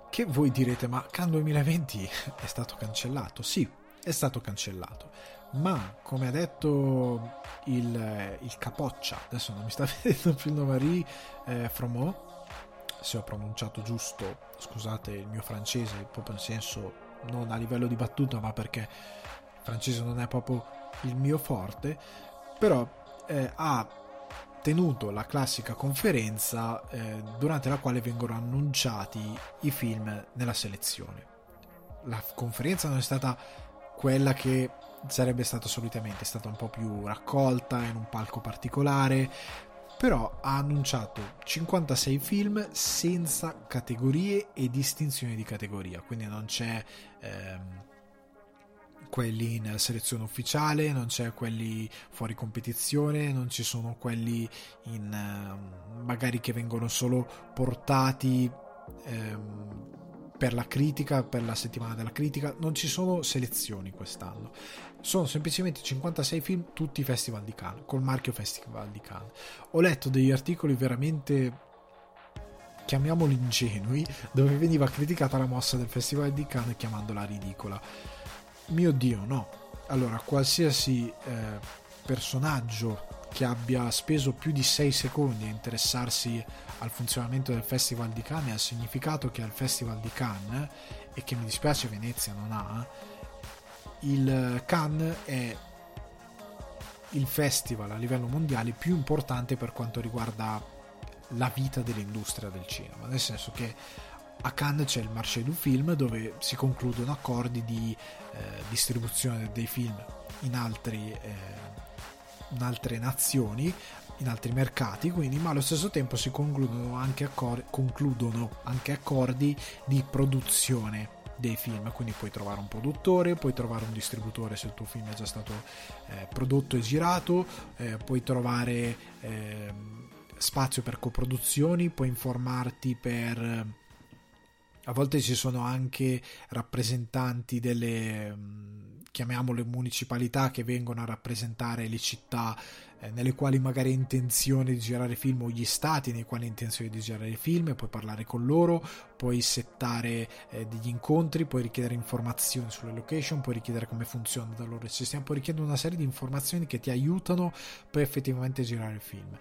Che voi direte, ma Cannes 2020 è stato cancellato? Sì, è stato cancellato. Ma come ha detto il, il capoccia, adesso non mi sta vedendo più il nome, eh, Fromo, se ho pronunciato giusto, scusate il mio francese, proprio in senso non a livello di battuta, ma perché francese non è proprio il mio forte, però eh, ha tenuto la classica conferenza eh, durante la quale vengono annunciati i film nella selezione. La conferenza non è stata quella che sarebbe stata solitamente, è stata un po' più raccolta in un palco particolare, però ha annunciato 56 film senza categorie e distinzioni di categoria, quindi non c'è ehm, quelli in selezione ufficiale, non c'è quelli fuori competizione, non ci sono quelli in ehm, magari che vengono solo portati ehm, per la critica, per la settimana della critica, non ci sono selezioni quest'anno. Sono semplicemente 56 film, tutti Festival di Cannes, col marchio Festival di Cannes. Ho letto degli articoli veramente chiamiamoli ingenui, dove veniva criticata la mossa del Festival di Cannes chiamandola ridicola mio dio, no. Allora, qualsiasi eh, personaggio che abbia speso più di 6 secondi a interessarsi al funzionamento del Festival di Cannes ha significato che al Festival di Cannes, e che mi dispiace Venezia non ha, il Cannes è il festival a livello mondiale più importante per quanto riguarda la vita dell'industria del cinema, nel senso che a Cannes c'è il Marché du Film dove si concludono accordi di eh, distribuzione dei film in, altri, eh, in altre nazioni in altri mercati, quindi, ma allo stesso tempo si concludono anche, accor- concludono anche accordi di produzione dei film, quindi puoi trovare un produttore, puoi trovare un distributore se il tuo film è già stato eh, prodotto e girato, eh, puoi trovare eh, spazio per coproduzioni, puoi informarti per a volte ci sono anche rappresentanti delle mm, chiamiamole municipalità che vengono a rappresentare le città eh, nelle quali magari hai intenzione di girare film o gli stati nei quali hai intenzione di girare film, puoi parlare con loro, puoi settare eh, degli incontri, puoi richiedere informazioni sulle location, puoi richiedere come funziona da loro il sistema, puoi richiedere una serie di informazioni che ti aiutano per effettivamente girare il film.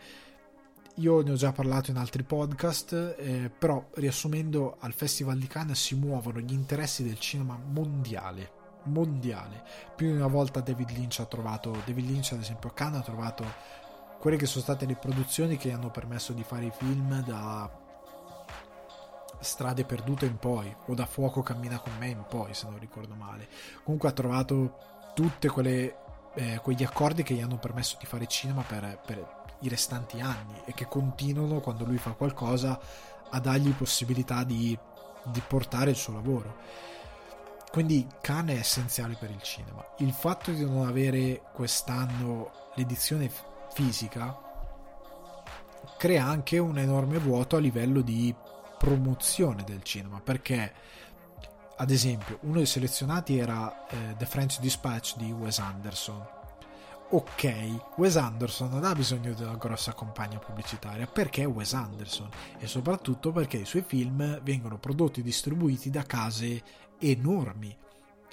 Io ne ho già parlato in altri podcast, eh, però riassumendo al Festival di Cannes si muovono gli interessi del cinema mondiale, mondiale. Più di una volta David Lynch ha trovato, David Lynch ad esempio a Cannes ha trovato quelle che sono state le produzioni che gli hanno permesso di fare i film da strade perdute in poi o da fuoco cammina con me in poi se non ricordo male comunque ha trovato tutti eh, quegli accordi che gli hanno permesso di fare cinema per, per i restanti anni e che continuano quando lui fa qualcosa a dargli possibilità di, di portare il suo lavoro. Quindi Khan è essenziale per il cinema. Il fatto di non avere quest'anno l'edizione fisica crea anche un enorme vuoto a livello di promozione del cinema perché ad esempio uno dei selezionati era eh, The French Dispatch di Wes Anderson ok, Wes Anderson non ha bisogno di una grossa campagna pubblicitaria. Perché è Wes Anderson? E soprattutto perché i suoi film vengono prodotti e distribuiti da case enormi.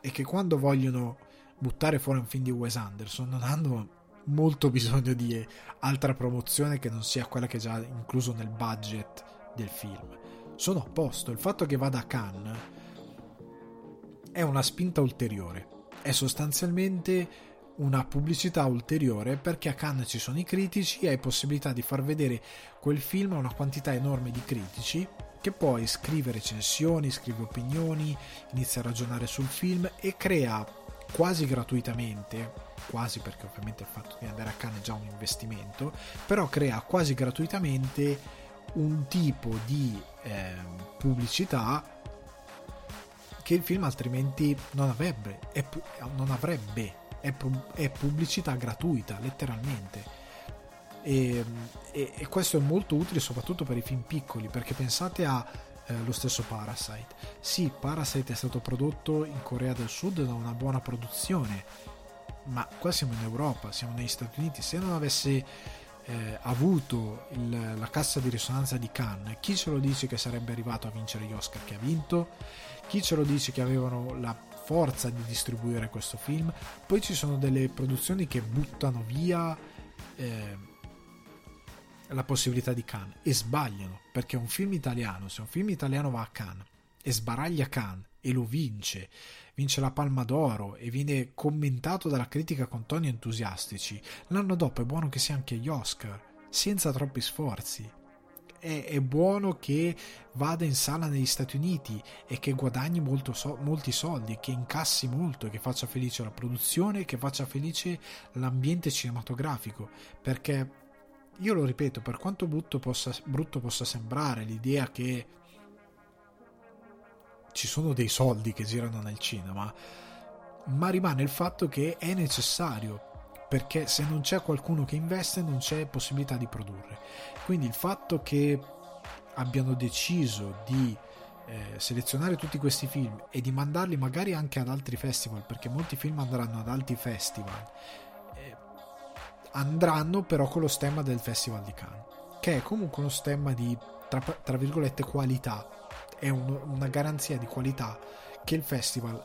E che quando vogliono buttare fuori un film di Wes Anderson non hanno molto bisogno di altra promozione che non sia quella che è già incluso nel budget del film. Sono a posto, il fatto che vada a Cannes è una spinta ulteriore, è sostanzialmente una pubblicità ulteriore perché a Cannes ci sono i critici e hai possibilità di far vedere quel film a una quantità enorme di critici che poi scrive recensioni, scrive opinioni, inizia a ragionare sul film e crea quasi gratuitamente, quasi perché ovviamente il fatto di andare a Cannes è già un investimento, però crea quasi gratuitamente un tipo di eh, pubblicità che il film altrimenti non avrebbe, non avrebbe è, è pubblicità gratuita, letteralmente. E, e, e, questo è molto utile soprattutto per i film piccoli, perché pensate a eh, lo stesso Parasite. Sì, Parasite è stato prodotto in Corea del Sud da una buona produzione, ma qua siamo in Europa, siamo negli Stati Uniti. Se non avesse eh, avuto il, la cassa di risonanza di Cannes, chi ce lo dice che sarebbe arrivato a vincere gli Oscar che ha vinto? Chi ce lo dice che avevano la forza di distribuire questo film. Poi ci sono delle produzioni che buttano via eh, la possibilità di Cannes e sbagliano perché un film italiano, se un film italiano va a Cannes e sbaraglia Cannes e lo vince, vince la Palma d'Oro e viene commentato dalla critica con toni entusiastici, l'anno dopo è buono che sia anche gli Oscar, senza troppi sforzi è, è, buono che vada in sala negli Stati Uniti e che guadagni so, molti soldi, che incassi molto, che faccia felice la produzione, che faccia felice l'ambiente cinematografico, perché io lo ripeto, per quanto brutto possa, brutto possa sembrare l'idea che ci sono dei soldi che girano nel cinema, ma rimane il fatto che è necessario perché se non c'è qualcuno che investe non c'è possibilità di produrre. Quindi il fatto che abbiano deciso di eh, selezionare tutti questi film e di mandarli magari anche ad altri festival, perché molti film andranno ad altri festival, eh, andranno però con lo stemma del Festival di Cannes, che è comunque uno stemma di, tra, tra virgolette, qualità, è un, una garanzia di qualità che il festival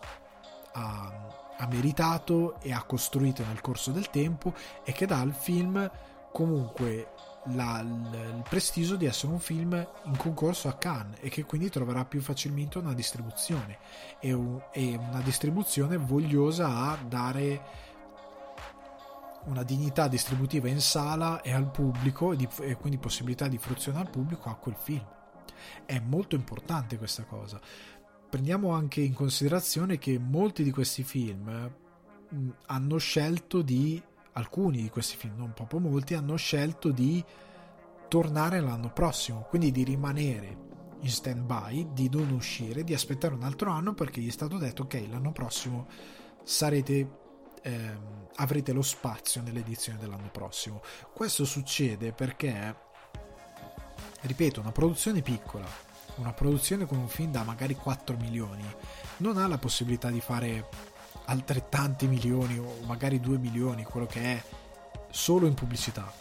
ha ha meritato e ha costruito nel corso del tempo e che dà al film comunque la, il prestigio di essere un film in concorso a Cannes e che quindi troverà più facilmente una distribuzione e, un, e una distribuzione vogliosa a dare una dignità distributiva in sala e al pubblico e, di, e quindi possibilità di fruizione al pubblico a quel film. È molto importante questa cosa prendiamo anche in considerazione che molti di questi film mm, hanno scelto di alcuni di questi film, non proprio molti, hanno scelto di tornare l'anno prossimo, quindi di rimanere in stand by, di non uscire, di aspettare un altro anno perché gli è stato detto ok, l'anno prossimo sarete ehm, avrete lo spazio nell'edizione dell'anno prossimo. Questo succede perché ripeto, una produzione piccola una produzione con un film da magari 4 milioni non ha la possibilità di fare altrettanti milioni o magari 2 milioni, quello che è solo in pubblicità.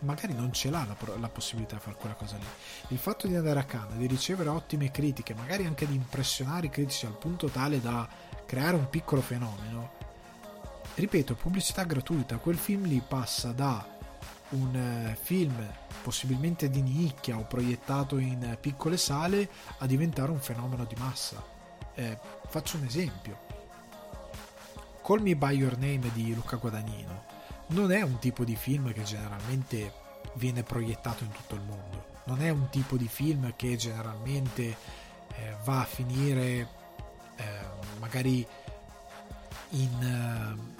Magari non ce l'ha la, la possibilità di fare quella cosa lì. Il fatto di andare a Cannes, di ricevere ottime critiche, magari anche di impressionare i critici al punto tale da creare un piccolo fenomeno, ripeto, pubblicità gratuita, quel film lì passa da un eh, film possibilmente di nicchia o proiettato in piccole sale a diventare un fenomeno di massa. Eh, faccio un esempio. Call Me By Your Name di Luca Guadagnino non è un tipo di film che generalmente viene proiettato in tutto il mondo. Non è un tipo di film che generalmente eh, va a finire eh, magari in, eh,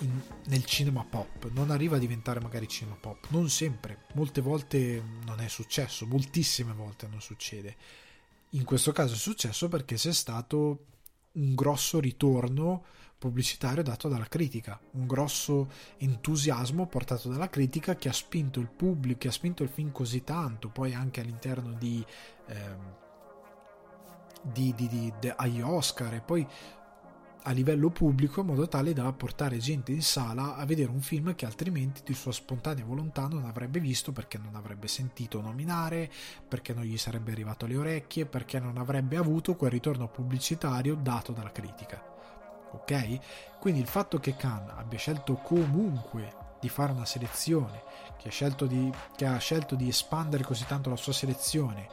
in, nel cinema pop, non arriva a diventare magari cinema pop, non sempre, molte volte non è successo, moltissime volte non succede. In questo caso è successo perché c'è stato un grosso ritorno pubblicitario dato dalla critica, un grosso entusiasmo portato dalla critica che ha spinto il pubblico, che ha spinto il film così tanto, poi anche all'interno di, ehm, di, di, di, di agli Oscar. E poi a livello pubblico in modo tale da portare gente in sala a vedere un film che altrimenti di sua spontanea volontà non avrebbe visto perché non avrebbe sentito nominare, perché non gli sarebbe arrivato alle orecchie, perché non avrebbe avuto quel ritorno pubblicitario dato dalla critica ok? Quindi il fatto che Khan abbia scelto comunque di fare una selezione, che ha scelto di, che ha scelto di espandere così tanto la sua selezione,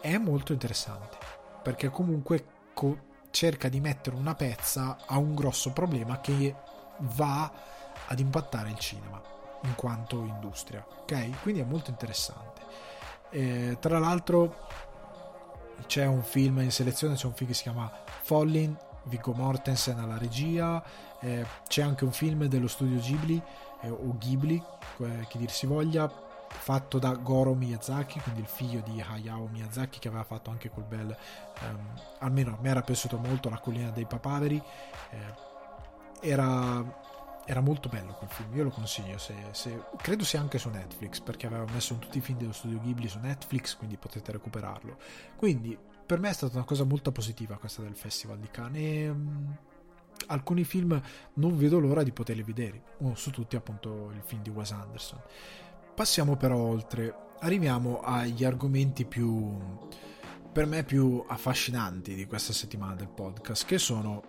è molto interessante, perché comunque co- cerca di mettere una pezza a un grosso problema che va ad impattare il cinema in quanto industria, ok? Quindi è molto interessante. Eh, tra l'altro c'è un film in selezione, c'è un film che si chiama Falling Viggo Mortensen alla regia, eh, c'è anche un film dello studio Ghibli eh, o Ghibli, eh, che dir si voglia, fatto da Goro Miyazaki, quindi il figlio di Hayao Miyazaki che aveva fatto anche quel bel, ehm, almeno a me era piaciuto molto La collina dei papaveri, eh, era, era, molto bello quel film, io lo consiglio, se, se, credo sia anche su Netflix perché aveva messo tutti i film dello studio Ghibli su Netflix, quindi potete recuperarlo. Quindi per me è stata una cosa molto positiva questa del Festival di Cannes e um, alcuni film non vedo l'ora di poterli vedere, uno su tutti appunto il film di Wes Anderson. Passiamo però oltre, arriviamo agli argomenti più per me più affascinanti di questa settimana del podcast, che sono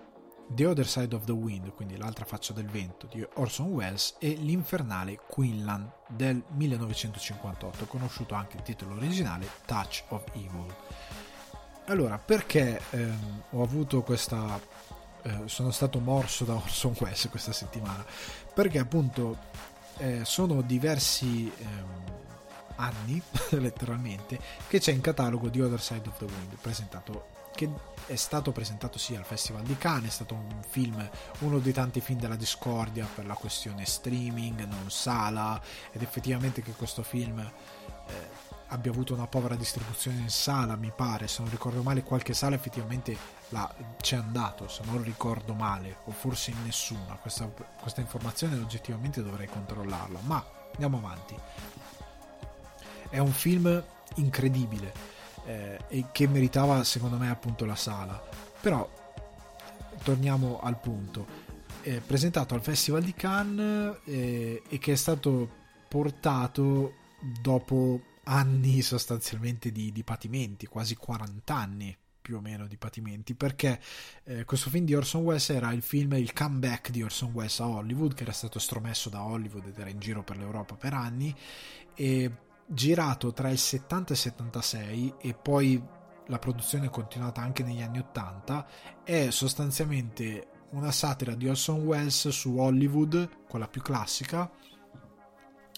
The Other Side of the Wind, quindi l'altra faccia del vento di Orson Welles e l'infernale Quinlan del 1958, conosciuto anche il titolo originale Touch of Evil. Allora, perché ehm, ho avuto questa... Eh, sono stato morso da Orson Welles questa settimana? Perché appunto eh, sono diversi ehm, anni, letteralmente, che c'è in catalogo di Other Side of the Wind, presentato che è stato presentato sia al Festival di Cannes, è stato un film, uno dei tanti film della discordia per la questione streaming, non sala, ed effettivamente che questo film eh, abbia avuto una povera distribuzione in sala, mi pare, se non ricordo male, qualche sala effettivamente la, c'è andato, se non ricordo male, o forse in nessuna. Questa, questa informazione oggettivamente dovrei controllarla, ma andiamo avanti. È un film incredibile eh, e che meritava secondo me appunto la sala. Però torniamo al punto. È presentato al Festival di Cannes eh, e che è stato portato dopo anni sostanzialmente di, di patimenti, quasi 40 anni più o meno di patimenti perché eh, questo film di Orson Welles era il film il comeback di Orson Welles a Hollywood che era stato stromesso da Hollywood ed era in giro per l'Europa per anni e girato tra il 70 e il 76 e poi la produzione è continuata anche negli anni 80 è sostanzialmente una satira di Orson Welles su Hollywood quella più classica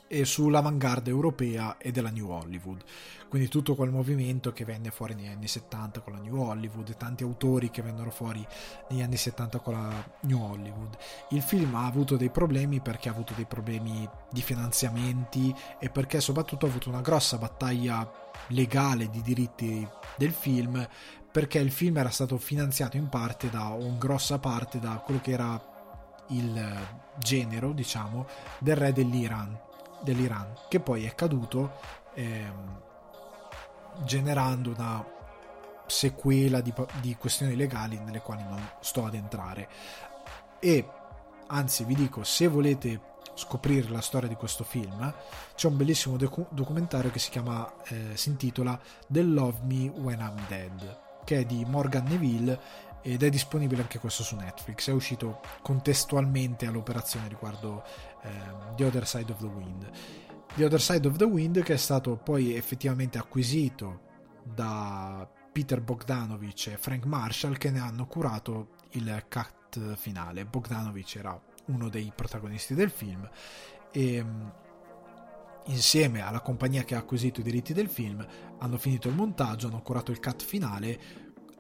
e sull'avanguardia europea e della New Hollywood. Quindi tutto quel movimento che venne fuori negli anni 70 con la New Hollywood, tanti autori che vennero fuori negli anni 70 con la New Hollywood. Il film ha avuto dei problemi perché ha avuto dei problemi di finanziamenti e perché soprattutto ha avuto una grossa battaglia legale di diritti del film perché il film era stato finanziato in parte da, o in grossa parte da quello che era il genero, diciamo, del re dell'Iran, dell'Iran, che poi è caduto ehm, generando una sequela di, di questioni legali nelle quali non sto ad entrare. E anzi vi dico, se volete scoprire la storia di questo film, c'è un bellissimo docu- documentario che si chiama, eh, si intitola The Love Me When I'm Dead, che è di Morgan Neville ed è disponibile anche questo su Netflix. È uscito contestualmente all'operazione riguardo The Other Side of the Wind. The Other Side of the Wind che è stato poi effettivamente acquisito da Peter Bogdanovich e Frank Marshall che ne hanno curato il cut finale. Bogdanovich era uno dei protagonisti del film e ehm, insieme alla compagnia che ha acquisito i diritti del film hanno finito il montaggio, hanno curato il cut finale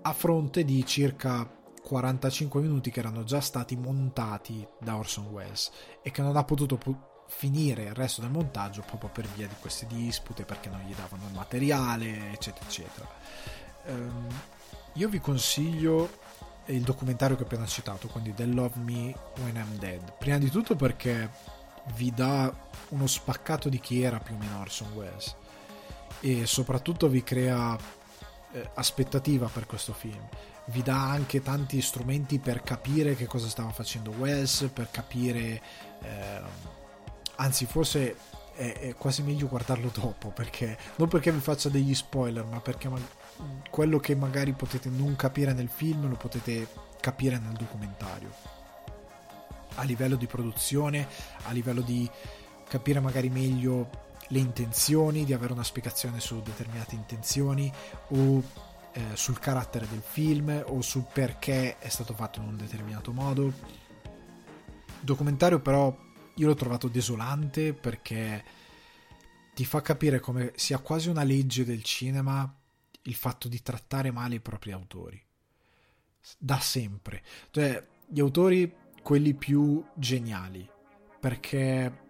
a fronte di circa 45 minuti che erano già stati montati da Orson Welles e che non ha potuto pu- finire il resto del montaggio proprio per via di queste dispute perché non gli davano il materiale eccetera eccetera. Um, io vi consiglio il documentario che ho appena citato quindi The Love Me When I'm Dead. Prima di tutto perché vi dà uno spaccato di chi era più o meno Orson Welles e soprattutto vi crea eh, aspettativa per questo film. Vi dà anche tanti strumenti per capire che cosa stava facendo Welles per capire eh, anzi forse è, è, quasi meglio guardarlo dopo perché non perché vi faccia degli spoiler ma perché ma- quello che magari potete non capire nel film lo potete capire nel documentario. A livello di produzione a livello di capire magari meglio le intenzioni, di avere una spiegazione su determinate intenzioni o eh, sul carattere del film o sul perché è stato fatto in un determinato modo. Il documentario però io l'ho trovato desolante perché ti fa capire come sia quasi una legge del cinema il fatto di trattare male i propri autori. Da sempre. Cioè, gli autori, quelli più geniali, perché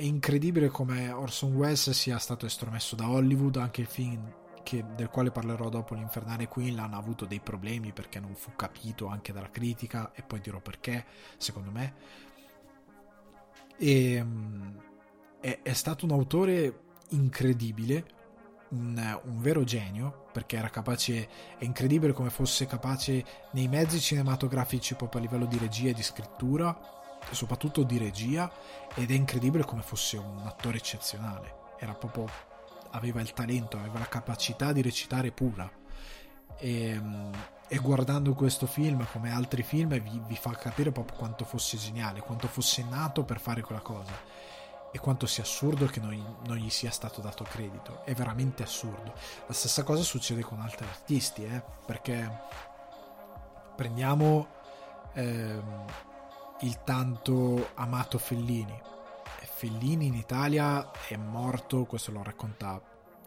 è incredibile come Orson Welles sia stato estromesso da Hollywood, anche il film che, del quale parlerò dopo, l'Infernale Quinlan, ha avuto dei problemi perché non fu capito anche dalla critica e poi dirò perché, secondo me. E, ehm, è, è, stato un autore incredibile, un, un, vero genio, perché era capace, è incredibile come fosse capace nei mezzi cinematografici proprio a livello di regia e di scrittura, soprattutto di regia, ed è incredibile come fosse un attore eccezionale. Era proprio, aveva il talento, aveva la capacità di recitare pura. E, ehm, e guardando questo film come altri film vi, vi, fa capire proprio quanto fosse geniale, quanto fosse nato per fare quella cosa e quanto sia assurdo che non, non gli sia stato dato credito. È veramente assurdo. La stessa cosa succede con altri artisti, eh? perché prendiamo ehm, il tanto amato Fellini. Fellini in Italia è morto, questo lo racconta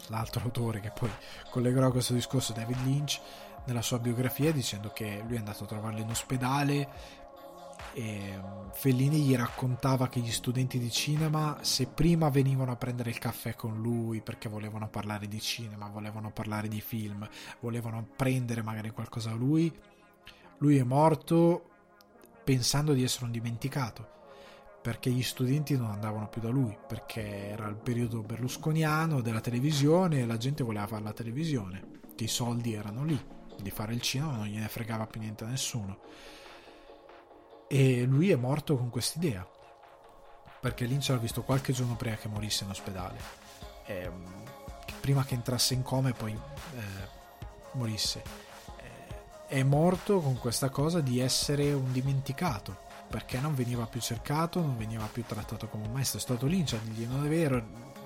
l'altro autore che poi collegherò a questo discorso, David Lynch nella sua biografia dicendo che lui è andato a trovarlo in ospedale e mm, Fellini gli raccontava che gli studenti di cinema se prima venivano a prendere il caffè con lui perché volevano parlare di cinema, volevano parlare di film, volevano prendere magari qualcosa a lui, lui è morto pensando di essere un dimenticato perché gli studenti non andavano più da lui perché era il periodo berlusconiano della televisione e la gente voleva fare la televisione che i soldi erano lì di fare il cinema, non gliene fregava più niente a nessuno. E lui è morto con quest'idea, perché Lynch l'ha visto qualche giorno prima che morisse in ospedale, e, ehm, prima che entrasse in coma e poi eh, morisse. È morto con questa cosa di essere un dimenticato, perché non veniva più cercato, non veniva più trattato come un maestro. È stato Lynch a dirgli: Non è vero,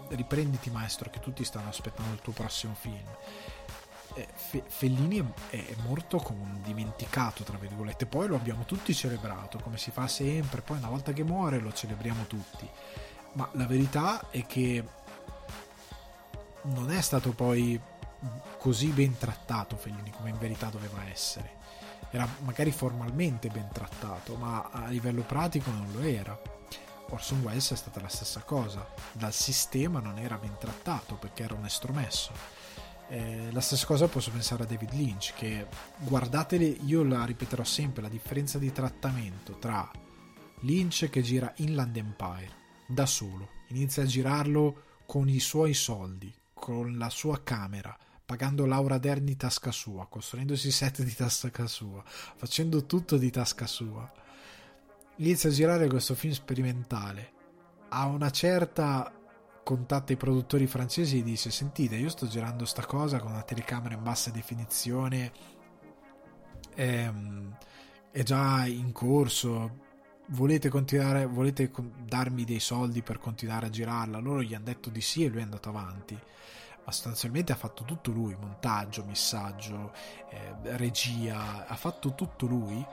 riprenditi, maestro, che tutti stanno aspettando il tuo prossimo film. Eh, Fe- Fellini è, è, morto come un dimenticato, tra virgolette, poi lo abbiamo tutti celebrato, come si fa sempre, poi una volta che muore lo celebriamo tutti. Ma la verità è che non è stato poi così ben trattato Fellini come in verità doveva essere. Era magari formalmente ben trattato, ma a livello pratico non lo era. Orson Welles è stata la stessa cosa, dal sistema non era ben trattato perché era un estromesso eh, la stessa cosa posso pensare a David Lynch, che guardatele, io la ripeterò sempre, la differenza di trattamento tra Lynch che gira Inland Empire da solo, inizia a girarlo con i suoi soldi, con la sua camera, pagando Laura Dern di tasca sua, costruendosi set di tasca sua, facendo tutto di tasca sua. Inizia a girare questo film sperimentale. Ha una certa contatta i produttori francesi e dice sentite io sto girando sta cosa con una telecamera in bassa definizione ehm, è già in corso volete continuare volete darmi dei soldi per continuare a girarla loro gli hanno detto di sì e lui è andato avanti ma sostanzialmente ha fatto tutto lui, montaggio, missaggio, eh, regia, ha fatto tutto lui,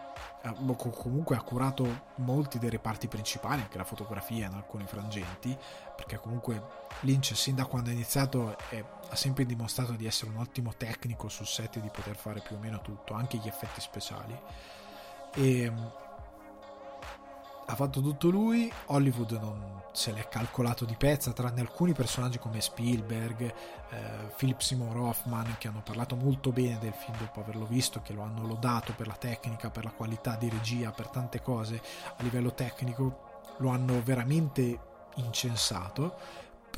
eh, comunque ha curato molti dei reparti principali, anche la fotografia in alcuni frangenti, perché comunque Lynch sin da quando ha iniziato è, ha sempre dimostrato di essere un ottimo tecnico sul set e di poter fare più o meno tutto, anche gli effetti speciali. E ha fatto tutto lui, Hollywood non se l'è calcolato di pezza, tranne alcuni personaggi come Spielberg, eh, Philip Seymour Hoffman, che hanno parlato molto bene del film dopo averlo visto, che lo hanno lodato per la tecnica, per la qualità di regia, per tante cose a livello tecnico, lo hanno veramente incensato,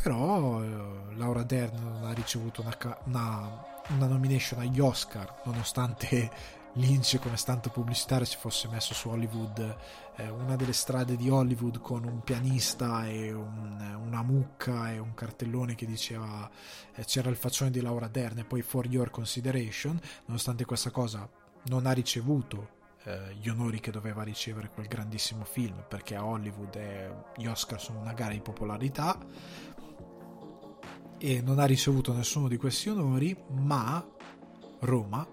però eh, Laura Dern non ha ricevuto una, una, una nomination agli Oscar, nonostante Lynch come stante pubblicitario si fosse messo su Hollywood eh, una delle strade di Hollywood con un pianista e un, una mucca e un cartellone che diceva eh, c'era il faccione di Laura Dern e poi For Your Consideration nonostante questa cosa non ha ricevuto eh, gli onori che doveva ricevere quel grandissimo film perché a Hollywood gli Oscar sono una gara di popolarità. E non ha ricevuto nessuno di questi onori ma Roma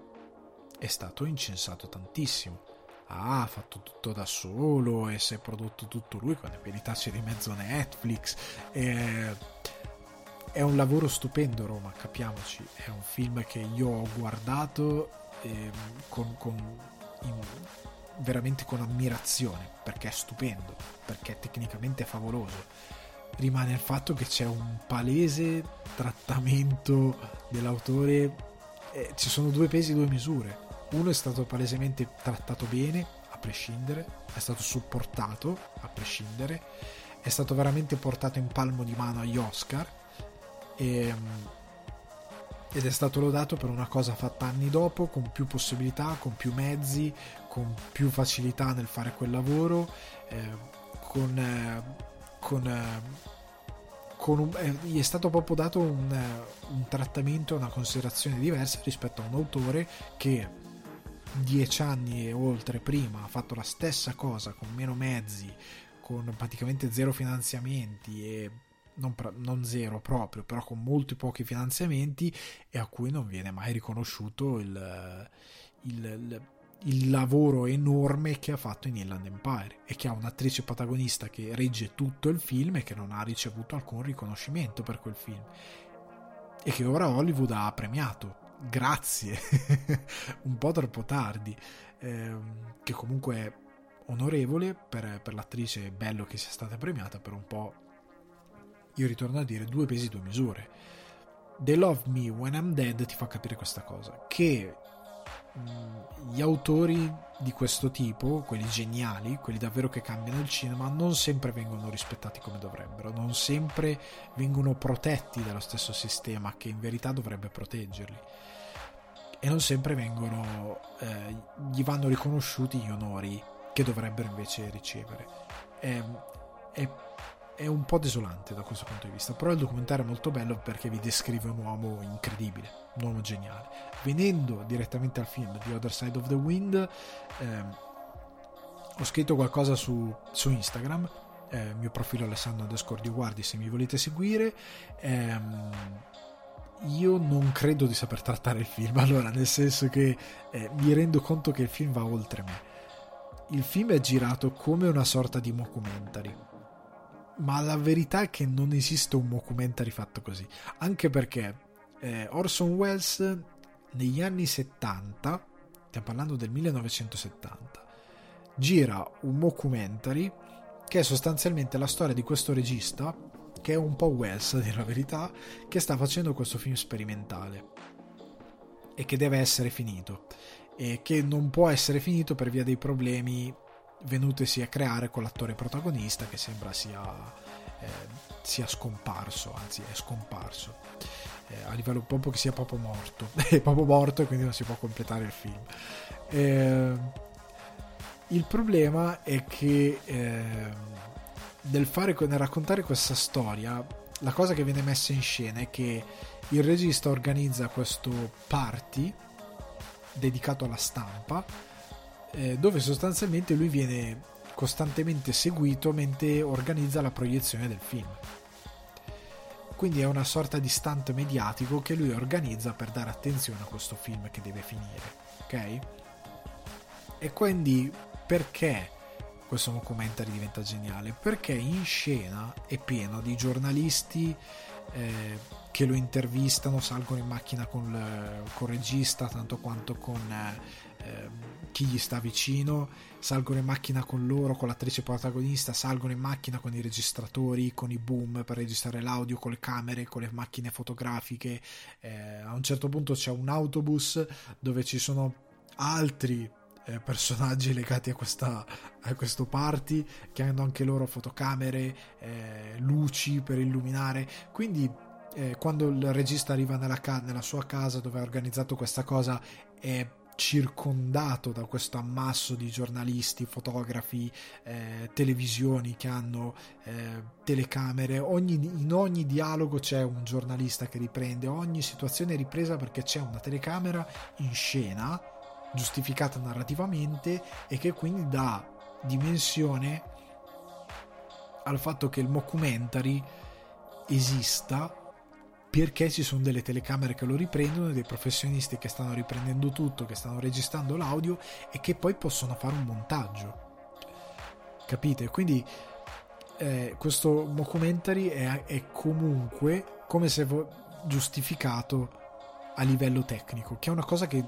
è stato incensato tantissimo. Ah, ha fatto tutto da solo e si è prodotto tutto lui, verità c'è di mezzo Netflix. E... È un lavoro stupendo Roma, capiamoci. È un film che io ho guardato eh, con, con in, veramente con ammirazione, perché è stupendo, perché è tecnicamente favoloso. Rimane il fatto che c'è un palese trattamento dell'autore, eh, ci sono due pesi e due misure uno è stato palesemente trattato bene, a prescindere, è stato supportato, a prescindere, è stato veramente portato in palmo di mano agli Oscar e, ehm, ed è stato lodato per una cosa fatta anni dopo, con più possibilità, con più mezzi, con più facilità nel fare quel lavoro, eh, con, eh, con eh, un, gli è stato proprio dato un, un trattamento, una considerazione diversa rispetto a un autore che dieci anni e oltre prima ha fatto la stessa cosa con meno mezzi, con praticamente zero finanziamenti e non, non, zero proprio, però con molti pochi finanziamenti e a cui non viene mai riconosciuto il, il, il, il lavoro enorme che ha fatto in Inland Empire e che ha un'attrice protagonista che regge tutto il film e che non ha ricevuto alcun riconoscimento per quel film e che ora Hollywood ha premiato grazie, un po' troppo tardi, ehm, che comunque è onorevole per, per l'attrice, è bello che sia stata premiata, per un po', io ritorno a dire, due pesi, due misure. The Love Me When I'm Dead ti fa capire questa cosa, che gli autori di questo tipo, quelli geniali, quelli davvero che cambiano il cinema, non sempre vengono rispettati come dovrebbero, non sempre vengono protetti dallo stesso sistema che in verità dovrebbe proteggerli e non sempre vengono, eh, gli vanno riconosciuti gli onori che dovrebbero invece ricevere. È, è, è, un po' desolante da questo punto di vista, però il documentario è molto bello perché vi descrive un uomo incredibile, un uomo geniale. Venendo direttamente al film The Other Side of the Wind, ehm, ho scritto qualcosa su, su Instagram, eh, mio profilo Alessandro Descordio Guardi se mi volete seguire. Ehm, io non credo di saper trattare il film, allora nel senso che eh, mi rendo conto che il film va oltre me. Il film è girato come una sorta di mockumentary, ma la verità è che non esiste un mockumentary fatto così, anche perché eh, Orson Welles negli anni 70, stiamo parlando del 1970, gira un mockumentary che è sostanzialmente la storia di questo regista che è un po' Wells, a dire la verità, che sta facendo questo film sperimentale e che deve essere finito e che non può essere finito per via dei problemi venutesi a creare con l'attore protagonista che sembra sia, eh, sia scomparso, anzi è scomparso. Eh, a livello proprio che sia proprio morto, è proprio morto e quindi non si può completare il film. Eh, il problema è che ehm, nel, fare, nel raccontare questa storia, la cosa che viene messa in scena è che il regista organizza questo party dedicato alla stampa, eh, dove sostanzialmente lui viene costantemente seguito mentre organizza la proiezione del film. quindi è una sorta di stunt mediatico che lui organizza per dare attenzione a questo film che deve finire, ok? E quindi perché questo documentary diventa geniale? Perché in scena è pieno di giornalisti eh, che lo intervistano, salgono in macchina con, il, regista tanto quanto con eh, chi gli sta vicino, salgono in macchina con loro, con l'attrice protagonista, salgono in macchina con i registratori, con i boom per registrare l'audio, con le camere, con le macchine fotografiche. Eh, a un certo punto c'è un autobus dove ci sono altri eh, personaggi legati a, questa, a, questo party che hanno anche loro fotocamere, eh, luci per illuminare. Quindi eh, quando il regista arriva nella, ca- nella, sua casa dove ha organizzato questa cosa è circondato da questo ammasso di giornalisti, fotografi, eh, televisioni che hanno eh, telecamere, ogni, in ogni dialogo c'è un giornalista che riprende, ogni situazione è ripresa perché c'è una telecamera in scena, giustificata narrativamente e che quindi dà dimensione al fatto che il mockumentary esista perché ci sono delle telecamere che lo riprendono, dei professionisti che stanno riprendendo tutto, che stanno registrando l'audio e che poi possono fare un montaggio. Capite? Quindi eh, questo documentary è, è, comunque come se vo- giustificato a livello tecnico, che è una cosa che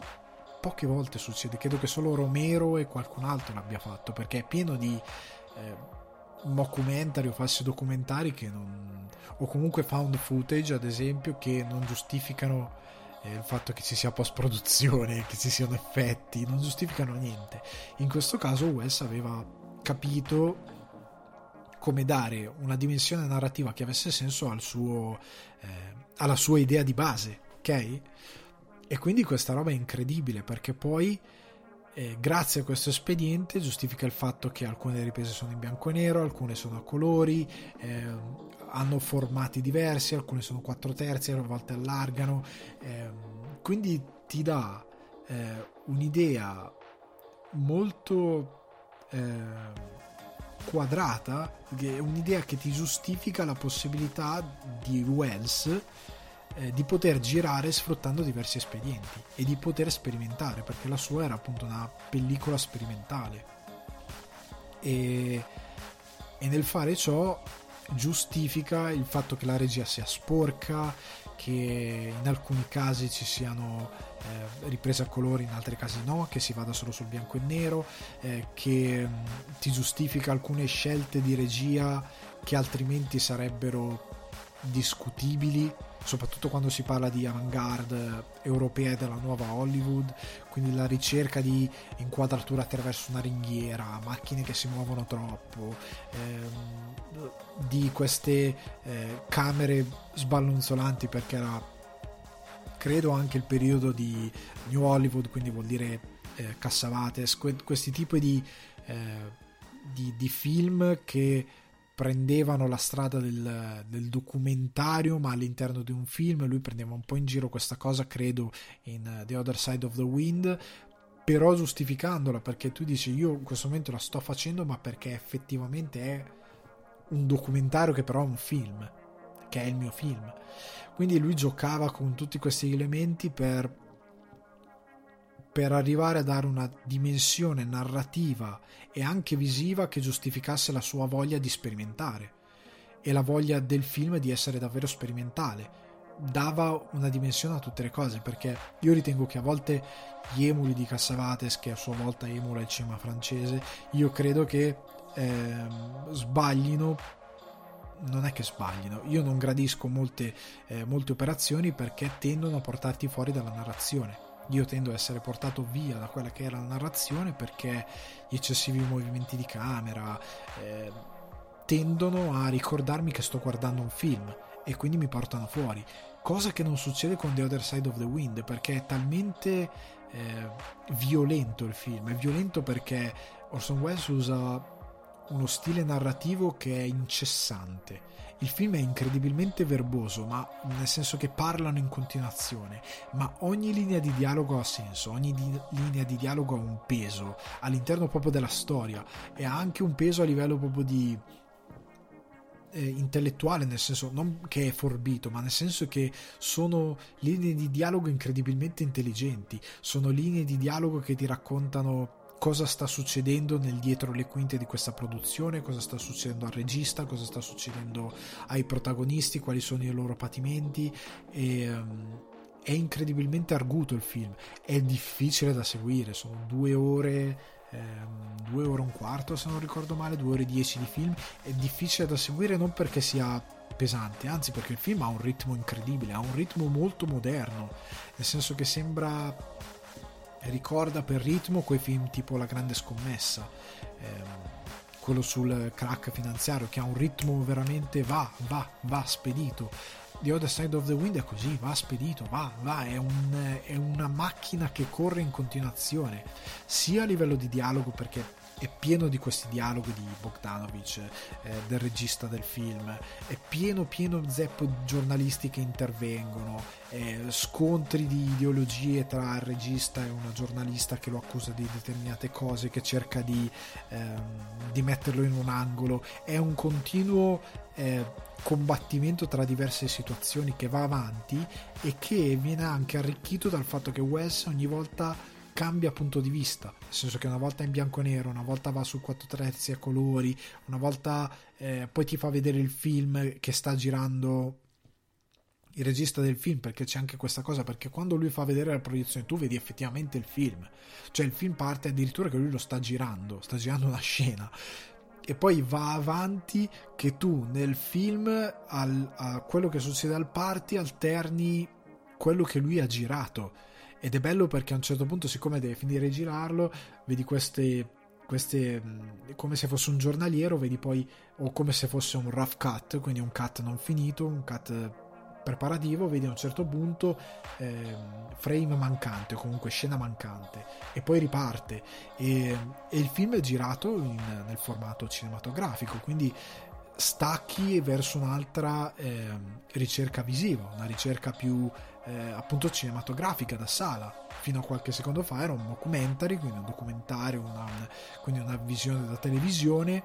poche volte succede. Credo che solo Romero e qualcun altro l'abbia fatto perché è pieno di. Eh, mockumentary o falsi documentari che non, o comunque found footage ad esempio che non giustificano eh, il fatto che ci sia post produzione che ci siano effetti non giustificano niente in questo caso Wes aveva capito come dare una dimensione narrativa che avesse senso al suo, eh, alla sua idea di base ok e quindi questa roba è incredibile perché poi eh, grazie a questo espediente giustifica il fatto che alcune riprese sono in bianco e nero, alcune sono a colori, eh, hanno formati diversi, alcune sono 4 terzi, a volte allargano, eh, quindi ti dà eh, un'idea molto eh, quadrata, un'idea che ti giustifica la possibilità di Wells eh, di poter girare sfruttando diversi espedienti e di poter sperimentare, perché la sua era appunto una pellicola sperimentale. E, e nel fare ciò giustifica il fatto che la regia sia sporca, che in alcuni casi ci siano eh, riprese a colori, in altri casi no, che si vada solo sul bianco e nero, eh, che mh, ti giustifica alcune scelte di regia che altrimenti sarebbero discutibili soprattutto quando si parla di avant-garde europea e della nuova Hollywood, quindi la ricerca di inquadratura attraverso una ringhiera, macchine che si muovono troppo, ehm, di queste eh, camere sballonzolanti perché era credo anche il periodo di New Hollywood, quindi vuol dire eh, Cassavates, que- questi tipi di, eh, di, di film che prendevano la strada del, del, documentario ma all'interno di un film lui prendeva un po' in giro questa cosa credo in uh, The Other Side of the Wind però giustificandola perché tu dici io in questo momento la sto facendo ma perché effettivamente è un documentario che però è un film che è il mio film. Quindi lui giocava con tutti questi elementi per per arrivare a dare una dimensione narrativa e anche visiva che giustificasse la sua voglia di sperimentare. E la voglia del film di essere davvero sperimentale. Dava una dimensione a tutte le cose perché io ritengo che a volte gli emuli di Cassavates, che a sua volta emula il cinema francese, io credo che eh, sbaglino. Non è che sbaglino, io non gradisco molte, eh, molte operazioni perché tendono a portarti fuori dalla narrazione io tendo a essere portato via da quella che era la narrazione perché gli eccessivi movimenti di camera eh, tendono a ricordarmi che sto guardando un film e quindi mi portano fuori cosa che non succede con The Other Side of the Wind perché è talmente eh, violento il film. È violento perché Orson Welles usa uno stile narrativo che è incessante il film è incredibilmente verboso, ma nel senso che parlano in continuazione, ma ogni linea di dialogo ha senso, ogni di- linea di dialogo ha un peso all'interno proprio della storia e ha anche un peso a livello proprio di eh, intellettuale, nel senso non che è forbito, ma nel senso che sono linee di dialogo incredibilmente intelligenti, sono linee di dialogo che ti raccontano cosa sta succedendo nel dietro le quinte di questa produzione, cosa sta succedendo al regista, cosa sta succedendo ai protagonisti, quali sono i loro patimenti. E um, è incredibilmente arguto il film, è difficile da seguire, sono due ore ehm, due ore e un quarto se non ricordo male, due ore e dieci di film, è difficile da seguire non perché sia pesante, anzi perché il film ha un ritmo incredibile, ha un ritmo molto moderno, nel senso che sembra ricorda per ritmo quei film tipo La grande scommessa, ehm, quello sul crack finanziario che ha un ritmo veramente va, va, va spedito. The Other Side of the Wind è così, va spedito, va, va, è, un, è una macchina che corre in continuazione, sia a livello di dialogo perché è pieno di questi dialoghi di Bogdanovich, eh, del regista del film, è pieno pieno zeppo di giornalisti che intervengono, eh, scontri di ideologie tra il regista e una giornalista che lo accusa di determinate cose, che cerca di, ehm, di metterlo in un angolo, è un continuo eh, combattimento tra diverse situazioni che va avanti e che viene anche arricchito dal fatto che Wes ogni volta cambia punto di vista, nel senso che una volta è in bianco e nero, una volta va su 4 terzi a colori, una volta eh, poi ti fa vedere il film che sta girando il regista del film perché c'è anche questa cosa perché quando lui fa vedere la proiezione tu vedi effettivamente il film. Cioè il film parte addirittura che lui lo sta girando sta girando una scena. E poi va avanti che tu nel film al, a quello che succede al party alterni quello che lui ha girato ed è bello perché a un certo punto siccome deve finire di girarlo vedi queste queste come se fosse un giornaliero vedi poi o come se fosse un rough cut quindi un cut non finito un cut preparativo vedi a un certo punto eh, frame mancante o comunque scena mancante e poi riparte. E, e il film è girato in, nel formato cinematografico quindi stacchi verso un'altra eh, ricerca visiva una ricerca più eh, appunto cinematografica da sala fino a qualche secondo fa era un documentary quindi un documentario una, quindi una visione da televisione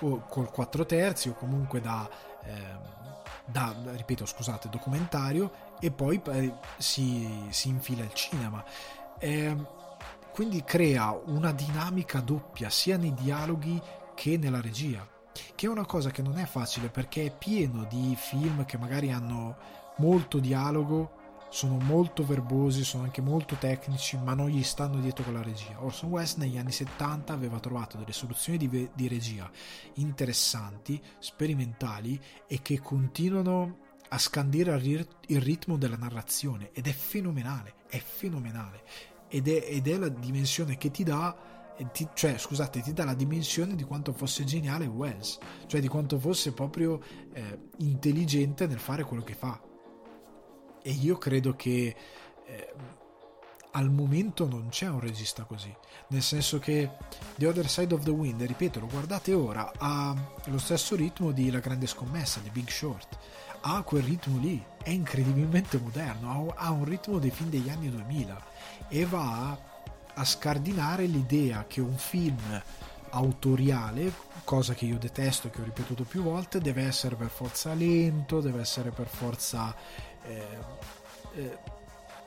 o col 4 terzi o comunque da eh, da, ripeto, scusate, documentario e poi eh, si, si, infila il cinema. Eh, quindi crea una dinamica doppia sia nei dialoghi che nella regia, che è una cosa che non è facile perché è pieno di film che magari hanno molto dialogo sono molto verbosi, sono anche molto tecnici, ma non gli stanno dietro con la regia. Orson Welles negli anni 70 aveva trovato delle soluzioni di, di regia interessanti, sperimentali e che continuano a scandire il ritmo della narrazione ed è fenomenale, è fenomenale ed è, ed è la dimensione che ti dà ti, cioè scusate ti dà la dimensione di quanto fosse geniale Wells cioè di quanto fosse proprio eh, intelligente nel fare quello che fa e io credo che eh, al momento non c'è un regista così. Nel senso che The Other Side of the Wind ripeto lo guardate ora ha lo stesso ritmo di La Grande Scommessa di Big Short. Ha quel ritmo lì è incredibilmente moderno ha un ritmo dei film degli anni 2000 e va a scardinare l'idea che un film autoriale, cosa che io detesto che ho ripetuto più volte, deve essere per forza lento, deve essere per forza eh, eh,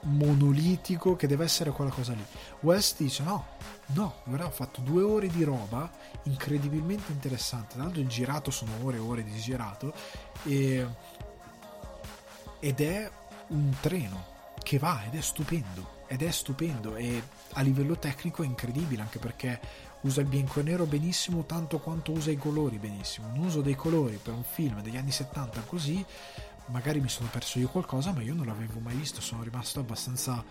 monolitico che deve essere quella cosa lì. West dice no, no, guarda, ho fatto due ore di roba incredibilmente interessante. Tra l'altro il girato sono ore e ore di girato e, ed è un treno che va ed è stupendo ed è stupendo e a livello tecnico è incredibile anche perché usa il bianco e nero benissimo tanto quanto usa i colori benissimo un uso dei colori per un film degli anni 70 così magari mi sono perso io qualcosa, ma io non l'avevo mai visto, sono rimasto abbastanza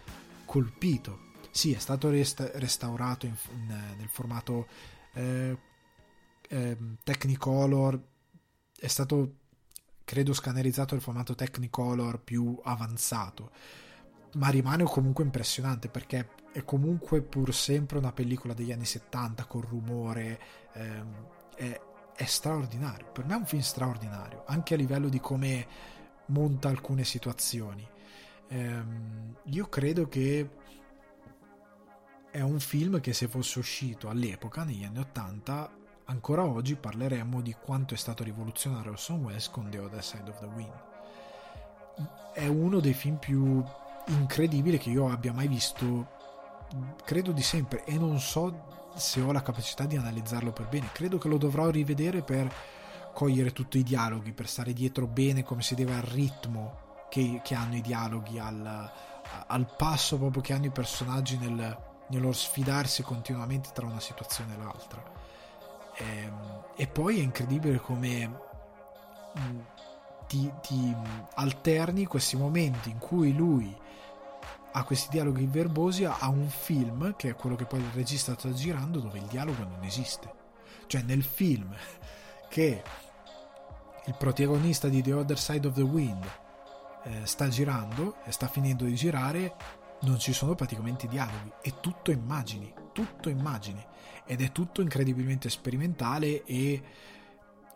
colpito. Sì, è stato resta- restaurato in, in, nel formato eh, eh, Technicolor, è stato credo scannerizzato nel formato Technicolor più avanzato, ma rimane comunque impressionante perché è comunque pur sempre una pellicola degli anni 70 con rumore, ehm, è, è straordinario, per me è un film straordinario, anche a livello di come monta alcune situazioni. Ehm, io credo che è un film che se fosse uscito all'epoca, negli anni 80, ancora oggi parleremmo di quanto è stato rivoluzionario Orson Welles con The Other Side of the Wind. È uno dei film più incredibili che io abbia mai visto, credo di sempre, e non so se ho la capacità di analizzarlo per bene. Credo che lo dovrò rivedere per cogliere tutti i dialoghi, per stare dietro bene come si deve al ritmo che, che hanno i dialoghi, al, al, passo proprio che hanno i personaggi nel, nello sfidarsi continuamente tra una situazione e l'altra. E, ehm, e poi è incredibile come mm, ti, ti alterni questi momenti in cui lui ha questi dialoghi verbosi a un film che è quello che poi il regista sta girando dove il dialogo non esiste cioè nel film che il protagonista di The Other Side of the Wind eh, sta girando e sta finendo di girare non ci sono praticamente dialoghi è tutto immagini tutto immagini. Ed è tutto incredibilmente sperimentale e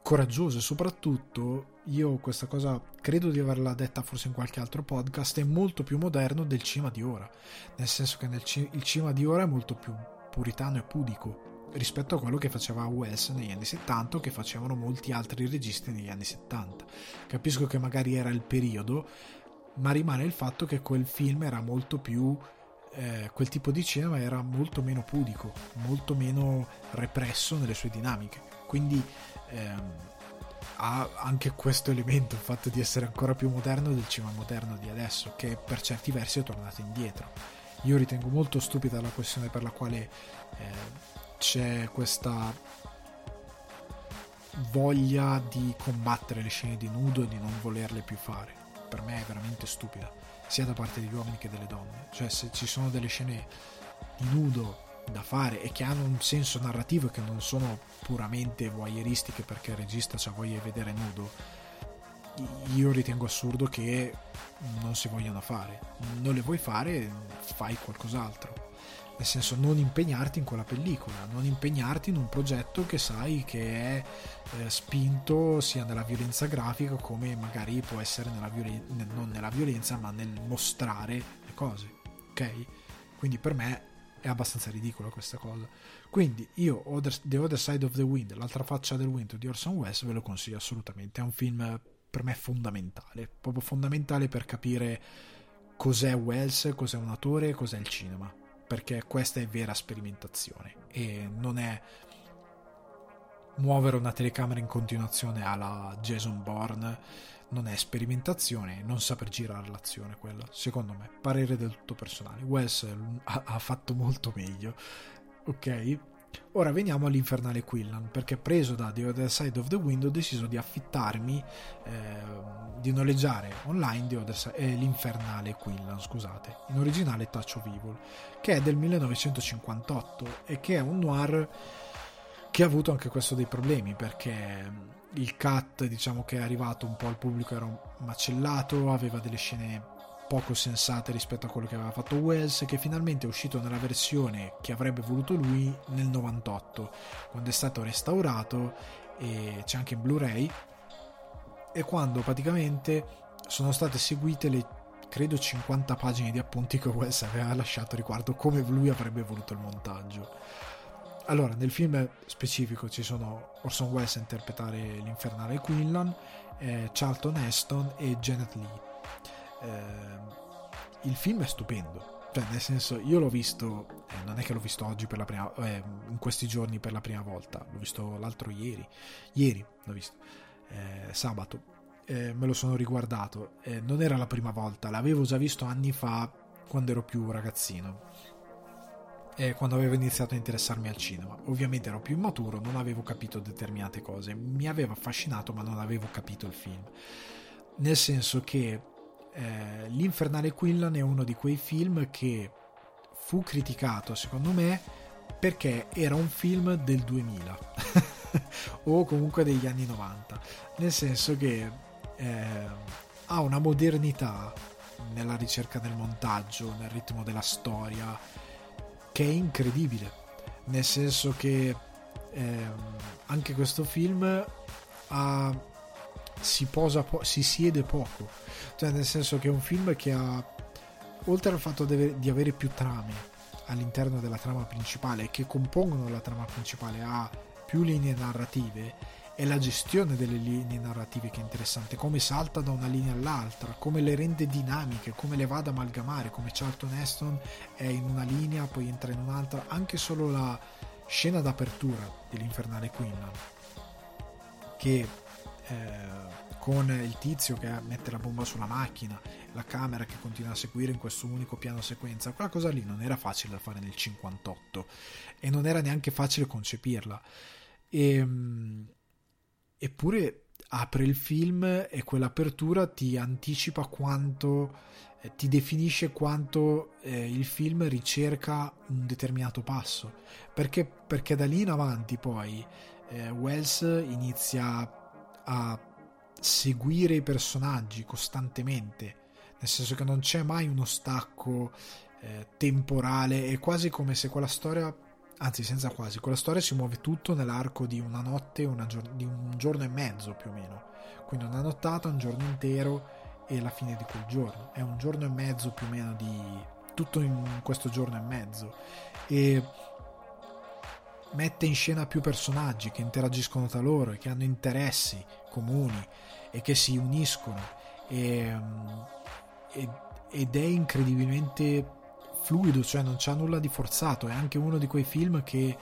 coraggioso. E soprattutto io questa cosa credo di averla detta forse in qualche altro podcast è molto più moderno del cinema di ora. Nel senso che nel il cinema di ora è molto più puritano e pudico rispetto a quello che faceva Wells negli anni 70 o che facevano molti altri registi negli anni 70 capisco che magari era il periodo ma rimane il fatto che quel film era molto più eh, quel tipo di cinema era molto meno pudico molto meno represso nelle sue dinamiche quindi ehm, ha anche questo elemento, il fatto di essere ancora più moderno del cinema moderno di adesso, che per certi versi è tornato indietro. Io ritengo molto stupida la questione per la quale eh, c'è questa voglia di combattere le scene di nudo e di non volerle più fare. Per me è veramente stupida, sia da parte degli uomini che delle donne. Cioè, se ci sono delle scene di nudo da fare e che hanno un senso narrativo e che non sono puramente voyeuristiche perché il regista ha voglia di vedere nudo io ritengo assurdo che non si vogliano fare non le vuoi fare fai qualcos'altro nel senso non impegnarti in quella pellicola non impegnarti in un progetto che sai che è eh, spinto sia nella violenza grafica come magari può essere nella violen- non nella violenza ma nel mostrare le cose ok quindi per me è abbastanza ridicola questa cosa. Quindi io The Other Side of the Wind, l'altra faccia del vento di Orson Welles, ve lo consiglio assolutamente. È un film per me fondamentale, proprio fondamentale per capire cos'è Wells, cos'è un attore, cos'è il cinema. Perché questa è vera sperimentazione e non è muovere una telecamera in continuazione alla Jason Bourne non è sperimentazione, non saper girare l'azione quella, secondo me, parere del tutto personale. Wes ha, ha fatto molto meglio, ok? Ora veniamo all'Infernale Quillan, perché preso da The Other Side of the Wind ho deciso di affittarmi, eh, di noleggiare online Other, eh, l'Infernale Quillan, scusate, in originale Touch of Evil, che è del 1958 e che è un noir che ha avuto anche questo dei problemi, perché il cut diciamo che è arrivato un po' al pubblico era macellato aveva delle scene poco sensate rispetto a quello che aveva fatto Wells che finalmente è uscito nella versione che avrebbe voluto lui nel 98 quando è stato restaurato e c'è anche in Blu-ray e quando praticamente sono state seguite le credo 50 pagine di appunti che Wells aveva lasciato riguardo come lui avrebbe voluto il montaggio allora, nel film specifico ci sono Orson Welles a interpretare l'infernale Quinlan, eh, Charlton Heston e Janet Lee. Eh, il film è stupendo, cioè nel senso io l'ho visto, eh, non è che l'ho visto oggi per la prima eh, in questi giorni per la prima volta, l'ho visto l'altro ieri, ieri l'ho visto, eh, sabato, eh, me lo sono riguardato, non era la prima volta, l'avevo già visto anni fa quando ero più ragazzino eh, quando avevo iniziato a interessarmi al cinema. Ovviamente ero più immaturo, non avevo capito determinate cose, mi aveva affascinato ma non avevo capito il film. Nel senso che eh, L'Infernale Quillan è uno di quei film che fu criticato secondo me perché era un film del 2000 o comunque degli anni 90 nel senso che eh, ha una modernità nella ricerca del montaggio nel ritmo della storia che è incredibile, nel senso che eh, anche questo film ha, si, posa po- si siede poco, cioè nel senso che è un film che ha, oltre al fatto di avere più trame all'interno della trama principale che compongono la trama principale, ha più linee narrative è la gestione delle linee narrative che è interessante, come salta da una linea all'altra, come le rende dinamiche, come le va ad amalgamare, come Charlton Heston è in una linea, poi entra in un'altra, anche solo la scena d'apertura dell'Infernale Quinlan, che eh, con il tizio che mette la bomba sulla macchina, la camera che continua a seguire in questo unico piano sequenza, quella cosa lì non era facile da fare nel 58 e non era neanche facile concepirla. E, ehm, eppure apre il film e quell'apertura ti anticipa quanto eh, ti definisce quanto eh, il film ricerca un determinato passo perché, perché da lì in avanti poi eh, Wells inizia a seguire i personaggi costantemente nel senso che non c'è mai uno stacco eh, temporale è quasi come se quella storia anzi senza quasi, quella storia si muove tutto nell'arco di una notte, una gior- di un giorno e mezzo più o meno, quindi una nottata, un giorno intero e la fine di quel giorno, è un giorno e mezzo più o meno di tutto in questo giorno e mezzo. E mette in scena più personaggi che interagiscono tra loro e che hanno interessi comuni e che si uniscono. E, ed è incredibilmente fluido, cioè non c'è nulla di forzato, è anche uno di quei film che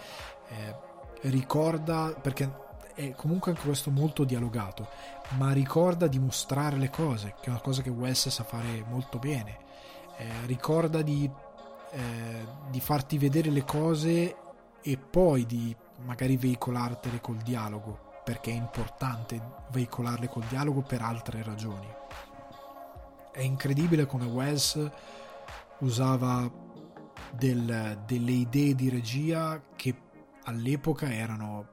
eh, ricorda, perché è comunque anche questo molto dialogato, ma ricorda di mostrare le cose, che è una cosa che Wells sa fare molto bene, eh, ricorda di, eh, di farti vedere le cose e poi di magari veicolartele col dialogo, perché è importante veicolarle col dialogo per altre ragioni. È incredibile come Wells usava del, delle idee di regia che all'epoca erano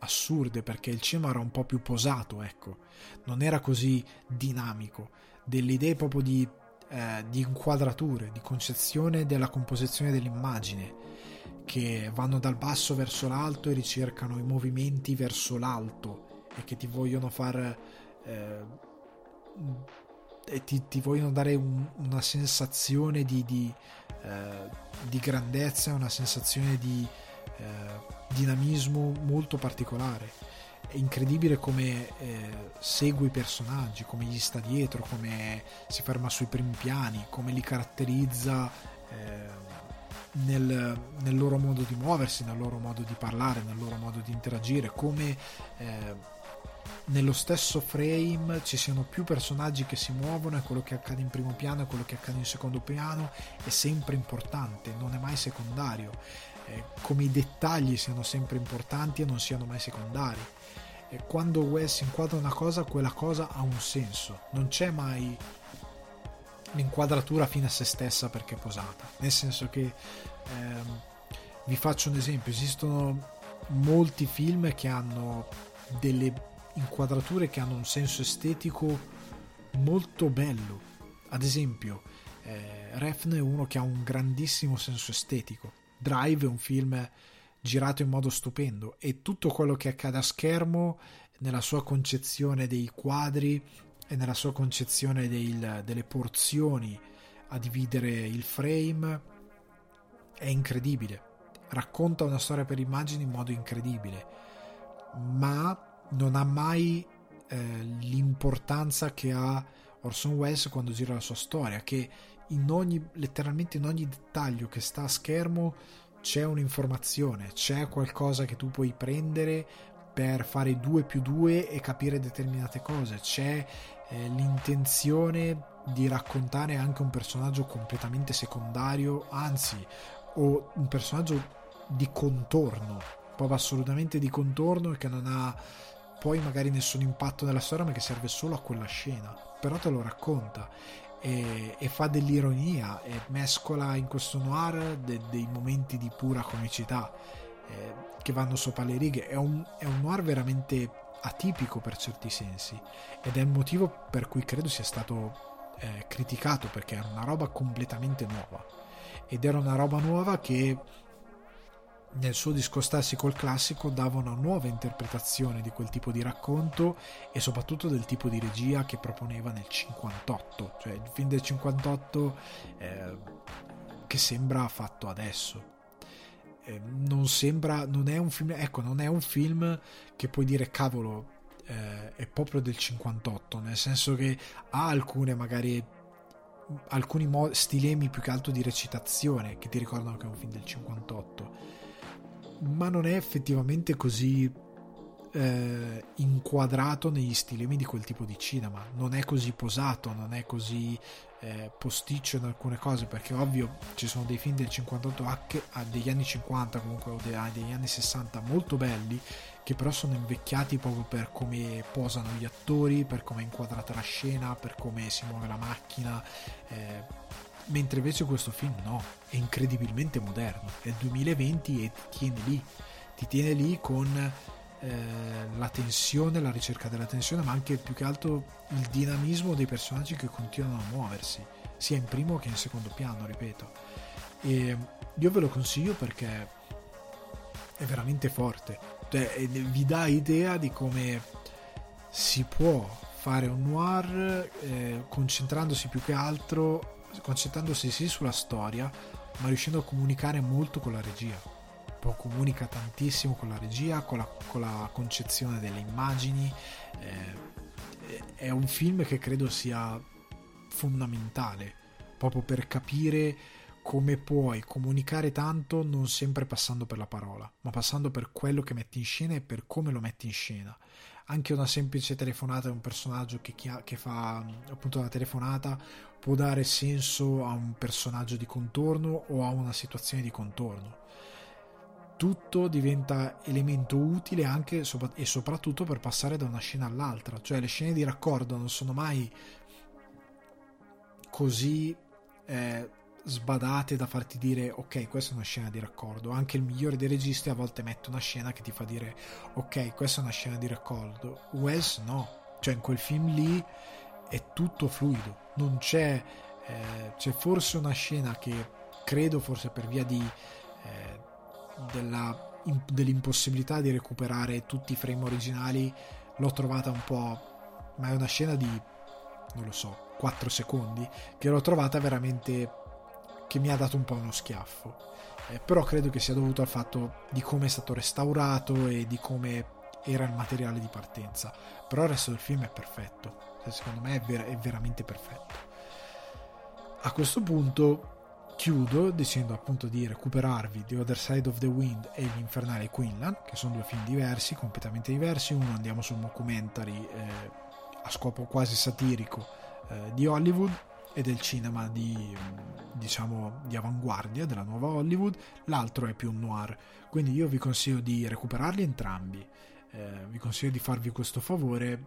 assurde perché il cinema era un po' più posato, ecco, non era così dinamico, delle idee proprio di, eh, di inquadrature, di concezione della composizione dell'immagine che vanno dal basso verso l'alto e ricercano i movimenti verso l'alto e che ti vogliono far eh, e ti, ti vogliono dare un, una sensazione di, di, eh, di, grandezza, una sensazione di eh, dinamismo molto particolare. È incredibile come eh, segue i personaggi, come gli sta dietro, come si ferma sui primi piani, come li caratterizza eh, nel, nel, loro modo di muoversi, nel loro modo di parlare, nel loro modo di interagire, come eh, nello stesso frame ci siano più personaggi che si muovono e quello che accade in primo piano e quello che accade in secondo piano è sempre importante, non è mai secondario, eh, come i dettagli siano sempre importanti e non siano mai secondari. E quando Wes inquadra una cosa, quella cosa ha un senso, non c'è mai l'inquadratura fine a se stessa perché è posata, nel senso che ehm, vi faccio un esempio, esistono molti film che hanno delle inquadrature che hanno un senso estetico molto bello. Ad esempio, eh, Refn è uno che ha un grandissimo senso estetico. Drive è un film girato in modo stupendo e tutto quello che accade a schermo nella sua concezione dei quadri e nella sua concezione del, delle porzioni a dividere il frame è incredibile. Racconta una storia per immagini in modo incredibile, ma non ha mai eh, l'importanza che ha Orson Welles quando gira la sua storia, che in ogni, letteralmente in ogni dettaglio che sta a schermo c'è un'informazione, c'è qualcosa che tu puoi prendere per fare 2 più 2 e capire determinate cose, c'è eh, l'intenzione di raccontare anche un personaggio completamente secondario, anzi, o un personaggio di contorno, proprio assolutamente di contorno e che non ha poi magari nessun impatto nella storia ma che serve solo a quella scena. Però te lo racconta e, e fa dell'ironia e mescola in questo noir de, dei momenti di pura comicità eh, che vanno sopra le righe. È un, è un noir veramente atipico per certi sensi ed è il motivo per cui credo sia stato eh, criticato perché era una roba completamente nuova ed era una roba nuova che nel suo discostarsi col classico dava una nuova interpretazione di quel tipo di racconto e soprattutto del tipo di regia che proponeva nel 58, cioè il film del 58 eh, che sembra fatto adesso. Eh, non sembra, non è un film, ecco, non è un film che puoi dire cavolo, eh, è proprio del 58, nel senso che ha alcune magari alcuni mo- stilemi più che altro di recitazione che ti ricordano che è un film del 58 ma non è effettivamente così eh, inquadrato negli stilemi di quel tipo di cinema. Non è così posato non è così eh, posticcio in alcune cose perché ovvio ci sono dei film del 58 anche degli anni 50 comunque o degli anni 60 molto belli che però sono invecchiati proprio per come posano gli attori per come è inquadrata la scena per come si muove la macchina eh, mentre invece questo film no è incredibilmente moderno è il 2020 e ti tiene lì ti tiene lì con eh, la tensione, la ricerca della tensione, ma anche più che altro il dinamismo dei personaggi che continuano a muoversi, sia in primo che in secondo piano, ripeto. E io ve lo consiglio perché è veramente forte, cioè, vi dà idea di come si può fare un noir eh, concentrandosi più che altro, concentrandosi sì sulla storia, ma riuscendo a comunicare molto con la regia comunica tantissimo con la regia, con la, con la concezione delle immagini. Eh, è un film che credo sia fondamentale proprio per capire come puoi comunicare tanto non sempre passando per la parola, ma passando per quello che metti in scena e per come lo metti in scena. Anche una semplice telefonata di un personaggio che, chi- che fa appunto una telefonata può dare senso a un personaggio di contorno o a una situazione di contorno tutto diventa elemento utile anche e soprattutto per passare da una scena all'altra, cioè le scene di raccordo non sono mai così eh, sbadate da farti dire ok questa è una scena di raccordo anche il migliore dei registi a volte mette una scena che ti fa dire ok questa è una scena di raccordo Wes no. Cioè in quel film lì è tutto fluido. Non c'è eh, c'è forse una scena che credo forse per via di eh, della, dell'impossibilità di recuperare tutti i frame originali l'ho trovata un po' ma è una scena di non lo so 4 secondi che l'ho trovata veramente che mi ha dato un po' uno schiaffo. Eh, però credo che sia dovuto al fatto di come è stato restaurato e di come era il materiale di partenza. Però il resto del film è perfetto. Cioè, secondo me è, ver- è veramente perfetto. A questo punto chiudo dicendo appunto di recuperarvi The Other Side of the Wind e L'Infernale Quinlan, che sono due film diversi, completamente diversi. Uno andiamo sul mockumentary eh, a scopo quasi satirico eh, di Hollywood e del cinema di, diciamo, di avanguardia della nuova Hollywood, l'altro è più un noir. Quindi io vi consiglio di recuperarli entrambi, eh, vi consiglio di farvi questo favore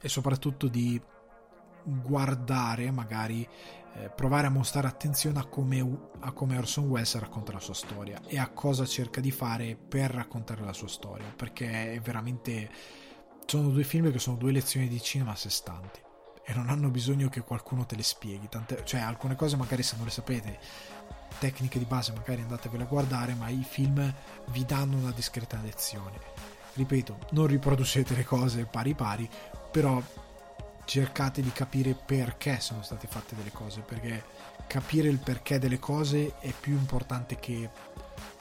e soprattutto di guardare magari eh, provare a mostrare attenzione a come, a come Orson Welles racconta la sua storia e a cosa cerca di fare per raccontare la sua storia perché è veramente sono due film che sono due lezioni di cinema a sé stanti e non hanno bisogno che qualcuno te le spieghi. Tante, cioè alcune cose magari se non le sapete tecniche di base magari andatevele a guardare ma i film vi danno una discreta lezione. Ripeto non riproducete le cose pari pari però cercate di capire perché sono state fatte delle cose, perché capire il perché delle cose è più importante che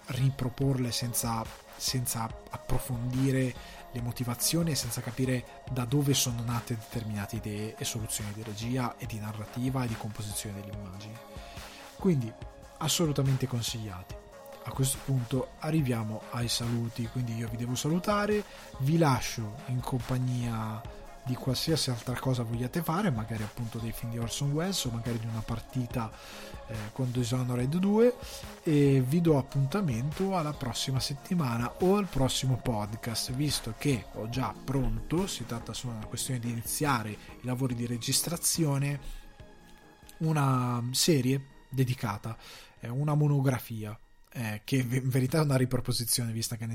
riproporle senza, senza approfondire le motivazioni e senza capire da dove sono nate determinate idee e soluzioni di regia e di narrativa e di composizione delle immagini. Quindi assolutamente consigliati. A questo punto arriviamo ai saluti, quindi io vi devo salutare, vi lascio in compagnia di qualsiasi altra cosa vogliate fare, magari appunto dei film di Orson Welles o magari di una partita eh, con Dishonored 2 e vi do appuntamento alla prossima settimana o al prossimo podcast, visto che ho già pronto, si tratta solo di una questione di iniziare i lavori di registrazione, una serie dedicata, eh, una monografia eh, che in verità è una riproposizione vista che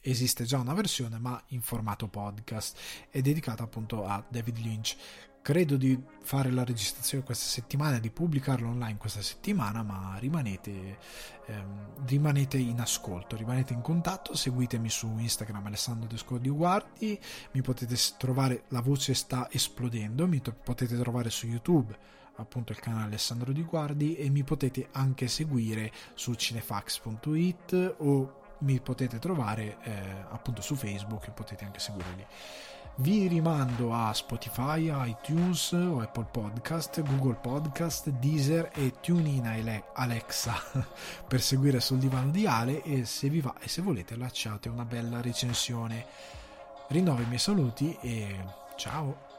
esiste già una versione ma in formato podcast è dedicata appunto a David Lynch. Credo di fare la registrazione questa settimana di pubblicarlo online questa settimana ma rimanete, ehm, rimanete in ascolto rimanete in contatto seguitemi su Instagram Alessandro Descordi Guardi mi potete trovare la voce sta esplodendo mi to- potete trovare su YouTube appunto il canale Alessandro Di Guardi e mi potete anche seguire su cinefax.it o mi potete trovare eh, appunto su Facebook e potete anche seguire lì. Vi rimando a Spotify, iTunes Apple Podcast, Google Podcast, Deezer e TuneIn Alexa per seguire sul divano di Ale e se vi va e se volete lasciate una bella recensione. Rinnovo i miei saluti e ciao!